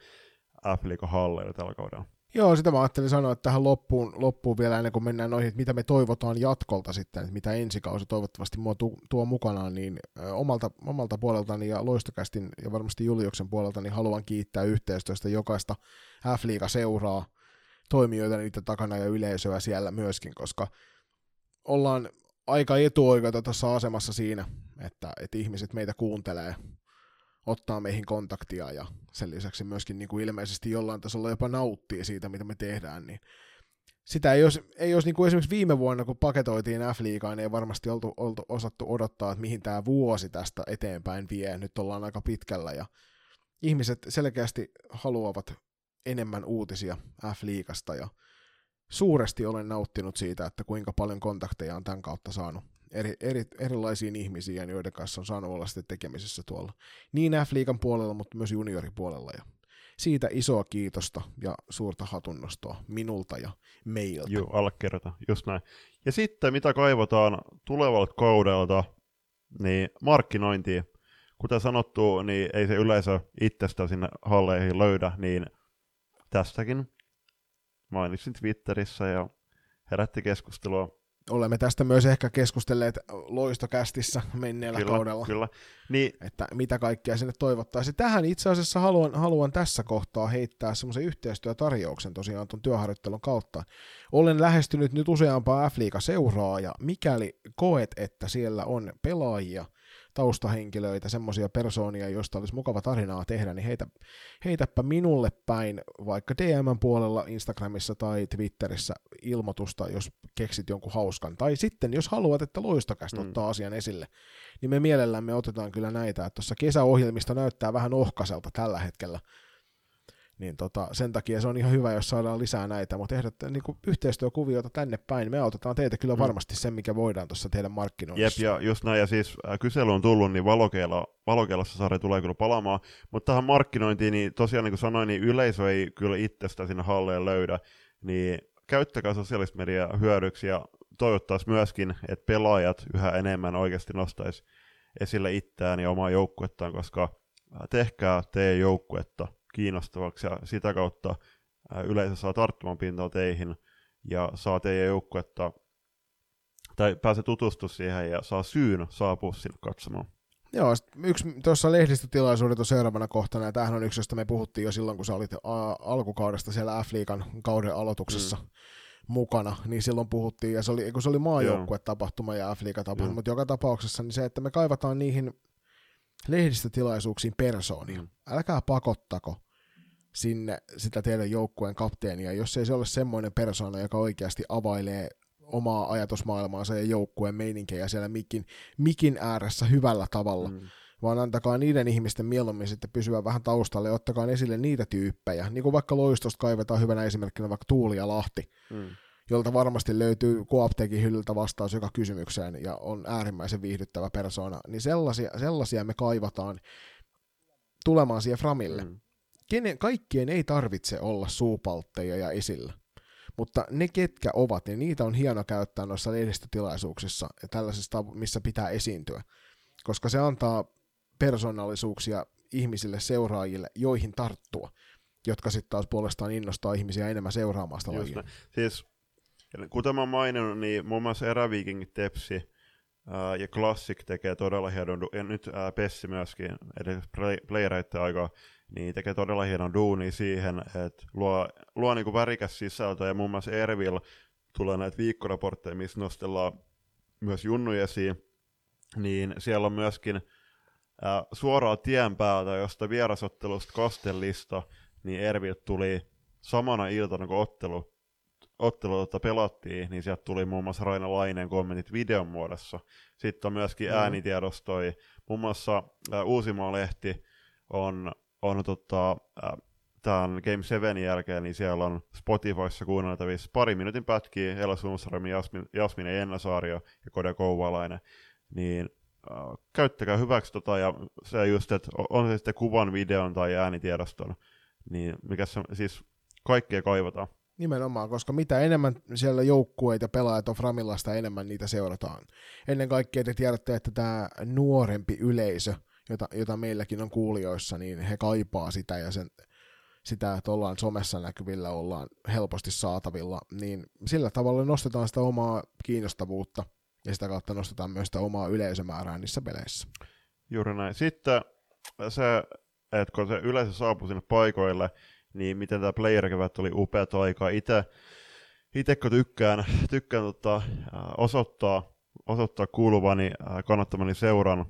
F-liiga Halleille tällä kaudella. Joo, sitä mä ajattelin sanoa, että tähän loppuun, loppuun vielä ennen kuin mennään noihin, että mitä me toivotaan jatkolta sitten, että mitä ensi kausi toivottavasti mua tuo, tuo mukanaan, niin omalta, omalta puoleltani ja Loistokästin ja varmasti Juliuksen puolelta, niin haluan kiittää yhteistyöstä jokaista F-liiga-seuraa, toimijoita niitä takana ja yleisöä siellä myöskin, koska ollaan aika etuoikeuta tuossa asemassa siinä, että, että ihmiset meitä kuuntelee ottaa meihin kontaktia ja sen lisäksi myöskin niin kuin ilmeisesti jollain tasolla jopa nauttii siitä, mitä me tehdään, niin sitä ei olisi, ei olisi niin kuin esimerkiksi viime vuonna, kun paketoitiin F-liigaan, niin ei varmasti oltu, oltu osattu odottaa, että mihin tämä vuosi tästä eteenpäin vie. Nyt ollaan aika pitkällä ja ihmiset selkeästi haluavat enemmän uutisia F-liigasta ja suuresti olen nauttinut siitä, että kuinka paljon kontakteja on tämän kautta saanut eri, eri, erilaisiin ihmisiin, joiden kanssa on saanut olla sitten tekemisessä tuolla niin F-liigan puolella, mutta myös junioripuolella. Ja siitä isoa kiitosta ja suurta hatunnostoa minulta ja meiltä. Joo, allekirjoitan, just näin. Ja sitten mitä kaivataan tulevalta kaudelta, niin markkinointi. Kuten sanottu, niin ei se yleisö itsestä sinne halleihin löydä, niin tästäkin mainitsin Twitterissä ja herätti keskustelua olemme tästä myös ehkä keskustelleet loistokästissä menneellä kyllä, kaudella, kyllä. Niin. että mitä kaikkea sinne toivottaisiin. Tähän itse asiassa haluan, haluan tässä kohtaa heittää semmoisen yhteistyötarjouksen tosiaan tuon työharjoittelun kautta. Olen lähestynyt nyt useampaa F-liiga-seuraa, ja mikäli koet, että siellä on pelaajia, taustahenkilöitä, semmoisia persoonia, joista olisi mukava tarinaa tehdä, niin heitä, heitäpä minulle päin vaikka DM puolella Instagramissa tai Twitterissä ilmoitusta, jos keksit jonkun hauskan. Tai sitten, jos haluat, että loistokästä mm. ottaa asian esille, niin me mielellämme otetaan kyllä näitä. Tuossa kesäohjelmista näyttää vähän ohkaselta tällä hetkellä. Niin tota, sen takia se on ihan hyvä, jos saadaan lisää näitä, mutta ehdot, niin kuin yhteistyökuvioita tänne päin. Me autetaan teitä kyllä Mm. varmasti sen, mikä voidaan tuossa teidän Jep, markkinoinnissa. ja just näin, ja siis äh, kysely on tullut, niin valokeila, valokeilassa sarja tulee kyllä palaamaan, mutta tähän markkinointiin, niin tosiaan niin kuin sanoin, niin yleisö ei kyllä itsestä sinne halleen löydä, niin käyttäkää sosiaalista mediaa hyödyksi, ja toivottaisiin myöskin, että pelaajat yhä enemmän oikeasti nostaisi esille itseään ja omaa joukkuettaan, koska äh, tehkää teidän joukkuetta kiinnostavaksi, ja sitä kautta yleisö saa tarttumaan pintaa teihin, ja saa teidän joukkuetta tai pääsee tutustumaan siihen ja saa syyn saapua sinne katsomaan. Joo, yksi tuossa lehdistötilaisuudessa seuraavana kohtana, ja tämähän on yksi, josta me puhuttiin jo silloin, kun sä olit alkukaudesta siellä F-liigan kauden aloituksessa mm. mukana, niin silloin puhuttiin, ja se oli, kun se oli maajoukkuetapahtuma ja F-liiga-tapahtuma, Joo. mutta joka tapauksessa niin se, että me kaivataan niihin lehdistötilaisuuksiin persoonia. Mm. Älkää pakottako sinne sitä teidän joukkueen kapteenia, jos ei se ole semmoinen persoona, joka oikeasti availee omaa ajatusmaailmaansa ja joukkueen meininkejä siellä mikin, mikin ääressä hyvällä tavalla, mm. vaan antakaa niiden ihmisten mieluummin sitten pysyä vähän taustalle ja ottakaa esille niitä tyyppejä, niin kuin vaikka Loistosta kaivetaan hyvänä esimerkkinä vaikka Tuuli ja Lahti, Mm. jolta varmasti löytyy Coaptekin hyllyltä vastaus joka kysymykseen ja on äärimmäisen viihdyttävä persoona, niin sellaisia, sellaisia me kaivataan tulemaan siihen Framille. Mm. Kenen, kaikkien ei tarvitse olla suupaltteja ja esillä. Mutta ne, ketkä ovat, niin niitä on hieno käyttää noissa lehdistötilaisuuksissa ja tällaisissa, missä pitää esiintyä. Koska se antaa persoonallisuuksia ihmisille, seuraajille, joihin tarttua, jotka sitten taas puolestaan innostaa ihmisiä enemmän seuraamaan sitä lajia. Siis, kuten mä maininnut, niin muun muassa Eräviikingit, Tepsi ää, ja Classic tekee todella hienon, ja nyt ää, Pessi myöskin, eli playereiden aikaa, niin tekee todella hienon duuni siihen, että luo, luo niinku värikäs sisältö, ja muun muassa Ervil tulee näitä viikkoraportteja, missä nostellaan myös junnuja esiin, niin siellä on myöskin ää, suoraa tien päältä, josta vierasottelusta Kastellista, niin Ervil tuli samana iltana, kun ottelu, ottelu tota pelattiin, niin sieltä tuli muun muassa Raina Laineen kommentit videon muodossa. Sitten on myöskin Mhm. äänitiedostoi. Muun muassa ää, Uusimaa-lehti on, on tota, tämän Game 7 jälkeen, niin siellä on Spotifyssa kuunneltavissa pari minuutin pätkiä Ella Sundström, Jasmin, Jasmine Ennasaario ja Kode Kouvalainen. Niin äh, käyttäkää hyväksi tota, ja se just, että on se sitten kuvan, videon tai äänitiedoston, niin mikä se, siis kaikkea kaivataan. Nimenomaan, koska mitä enemmän siellä joukkueita ja pelaajat on Framilla, sitä enemmän niitä seurataan. Ennen kaikkea te tiedätte, että tämä nuorempi yleisö, jota, jota meilläkin on kuulijoissa, niin he kaipaa sitä ja sen, sitä, että ollaan somessa näkyvillä, ollaan helposti saatavilla, niin sillä tavalla nostetaan sitä omaa kiinnostavuutta ja sitä kautta nostetaan myös sitä omaa yleisömäärää niissä peleissä. Juuri näin. Sitten se, että kun se yleisö saapui sinne paikoille, niin miten tämä player oli upeat aikaa. Itse, itse kun tykkään, tykkään tota, osoittaa, osoittaa kuuluvani kannattamani seuran,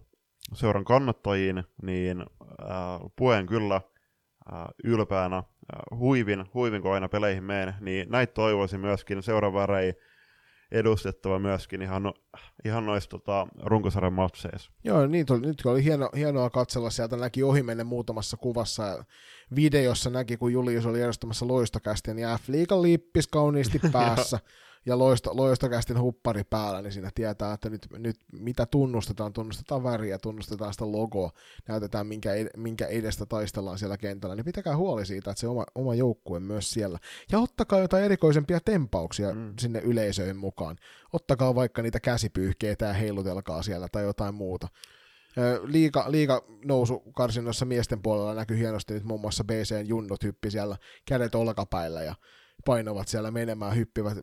seuran kannattajiin, niin äh, puen kyllä äh, ylpeänä, äh, huivin, huivin kun aina peleihin menen, niin näitä toivoisin myöskin seuraavärei edustettava myöskin ihan, ihan noissa tota, runkosarjan matseissa. Joo, niin tuli, nyt oli hieno, hienoa katsella, sieltä näki ohimennen muutamassa kuvassa ja videossa näki, kun Julius oli järjestämässä loistokästiä, niin F-liigan liippis kauniisti päässä ja loisto, loistokästin huppari päällä, niin siinä tietää, että nyt, nyt mitä tunnustetaan, tunnustetaan väriä, tunnustetaan sitä logoa, näytetään minkä, ed- minkä edestä taistellaan siellä kentällä, niin pitäkää huoli siitä, että se oma, oma joukkue myös siellä. Ja ottakaa jotain erikoisempia tempauksia mm. sinne yleisöön mukaan. Ottakaa vaikka niitä käsipyyhkeitä ja heilutelkaa siellä tai jotain muuta. Ö, Liiga, liiga nousu karsinnoissa miesten puolella näkyy hienosti nyt muun muassa BCn junnut hyppi siellä kädet olkapäillä ja painovat siellä menemään, hyppivät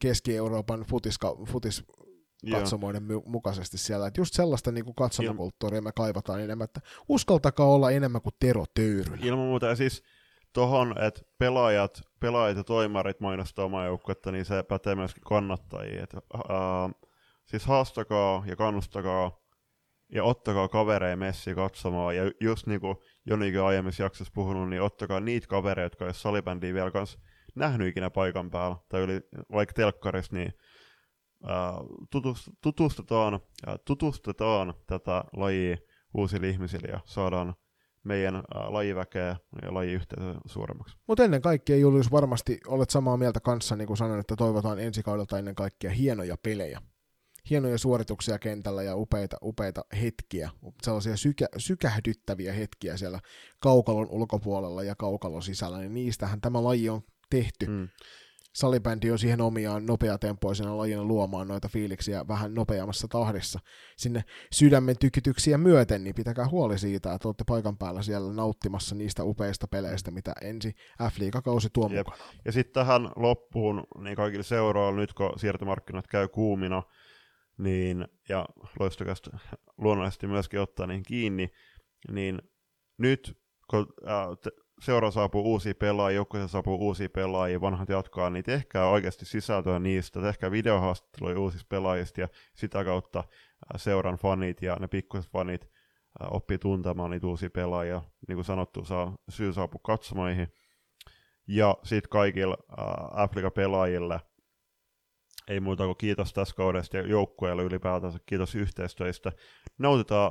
Keski-Euroopan futiska, futis katsomoiden my- mukaisesti siellä. Et just sellaista niin katsomakulttuuria me kaivataan enemmän, että uskaltakaa olla enemmän kuin Tero Töyrylä. Ilman muuta, ja siis tohon, että pelaajat, pelaajat ja toimarit mainostaa omaa joukkuetta, niin se pätee myöskin kannattajia. Et, ää, siis haastakaa ja kannustakaa ja ottakaa kavereja messi katsomaan. Ja just niin kuin Jonikin aiemmissa jaksossa puhunut, niin ottakaa niitä kavereita, jotka ei salibändiä vielä kans nähnyt ikinä paikan päällä, tai yli, vaikka telkkarissa, niin ää, tutust, tutustutaan, ää, tutustetaan tätä lajia uusille ihmisille ja saadaan meidän lajiväkeä ja lajiyhteisöä suuremmaksi. Mutta ennen kaikkea, Julius, varmasti olet samaa mieltä kanssa, niin kuin sanoin, että toivotaan ensi kaudelta ennen kaikkea hienoja pelejä. Hienoja suorituksia kentällä ja upeita, upeita hetkiä, sellaisia sykä, sykähdyttäviä hetkiä siellä kaukalon ulkopuolella ja kaukalon sisällä, niin niistähän tämä laji on tehty. Mm salibändi on siihen omiaan nopeatempoisena lajina luomaan noita fiiliksiä vähän nopeammassa tahdissa sinne sydämen tykytyksiä myöten, niin pitäkää huoli siitä, että olette paikan päällä siellä nauttimassa niistä upeista peleistä, mitä ensi F-liigakausi tuo Jep. mukana. Ja sitten tähän loppuun, niin kaikille seuraajille, nyt kun siirtomarkkinat käy kuumina, niin, ja loistokasta luonnollisesti myöskin ottaa niin kiinni, niin nyt kun äh, te, seura saapuu uusia pelaajia, joukkueeseen saapuu uusia pelaajia, vanhat jatkaa, niin tehkää oikeasti sisältöä niistä, tehkää videohaastatteluja uusista pelaajista ja sitä kautta seuran fanit ja ne pikkuiset fanit oppii tuntemaan niitä uusia pelaajia. Niin kuin sanottu, saa syy saapua katsomoihin. Ja sitten kaikille äh, pelaajille ei muuta kuin kiitos tässä kaudesta ja joukkueelle ylipäätänsä, kiitos yhteistyöstä. Nautitaan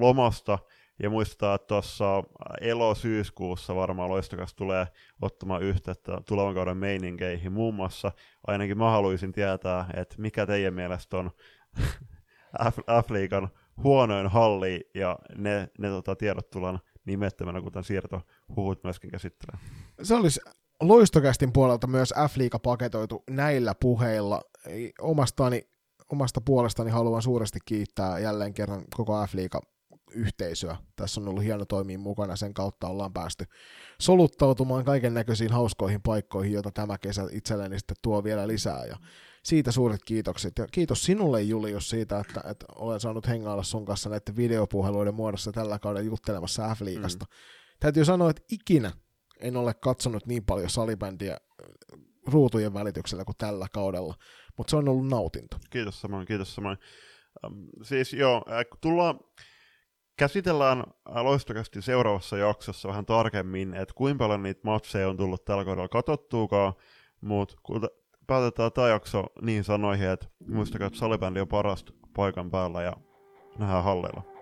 lomasta, ja muistetaan, että tuossa elo-syyskuussa varmaan Loistokas tulee ottamaan yhteyttä tulevan kauden meininkeihin. Muun muassa ainakin mä haluaisin tietää, että mikä teidän mielestä on F-liigan huonoin halli, ja ne, ne tota, tiedot tullaan nimettömänä, kuten siirtohuhut myöskin käsittelee. Se olisi Loistokästin puolelta myös F-liiga paketoitu näillä puheilla. Omastani, omasta puolestani haluan suuresti kiittää jälleen kerran koko F-liiga yhteisöä. Tässä on ollut hieno toimia mukana, sen kautta ollaan päästy soluttautumaan kaiken näköisiin hauskoihin paikkoihin, joita tämä kesä itselleni sitten tuo vielä lisää. Ja siitä suuret kiitokset. Ja kiitos sinulle Julius siitä, että, että olen saanut hengailla sun kanssa näiden videopuheluiden muodossa tällä kaudella juttelemassa F-liigasta. Mm. Täytyy sanoa, että ikinä en ole katsonut niin paljon salibändiä äh, ruutujen välityksellä kuin tällä kaudella, mutta se on ollut nautinto. Kiitos samoin, kiitos samoin. Um, siis joo, äh, tullaan käsitellään loistokasti seuraavassa jaksossa vähän tarkemmin, että kuinka paljon niitä matseja on tullut tällä kaudella katsottuukaan, mutta päätetään tämä jakso niin sanoihin, että muistakaa, että salibändi on parasta paikan päällä ja nähdään halleilla.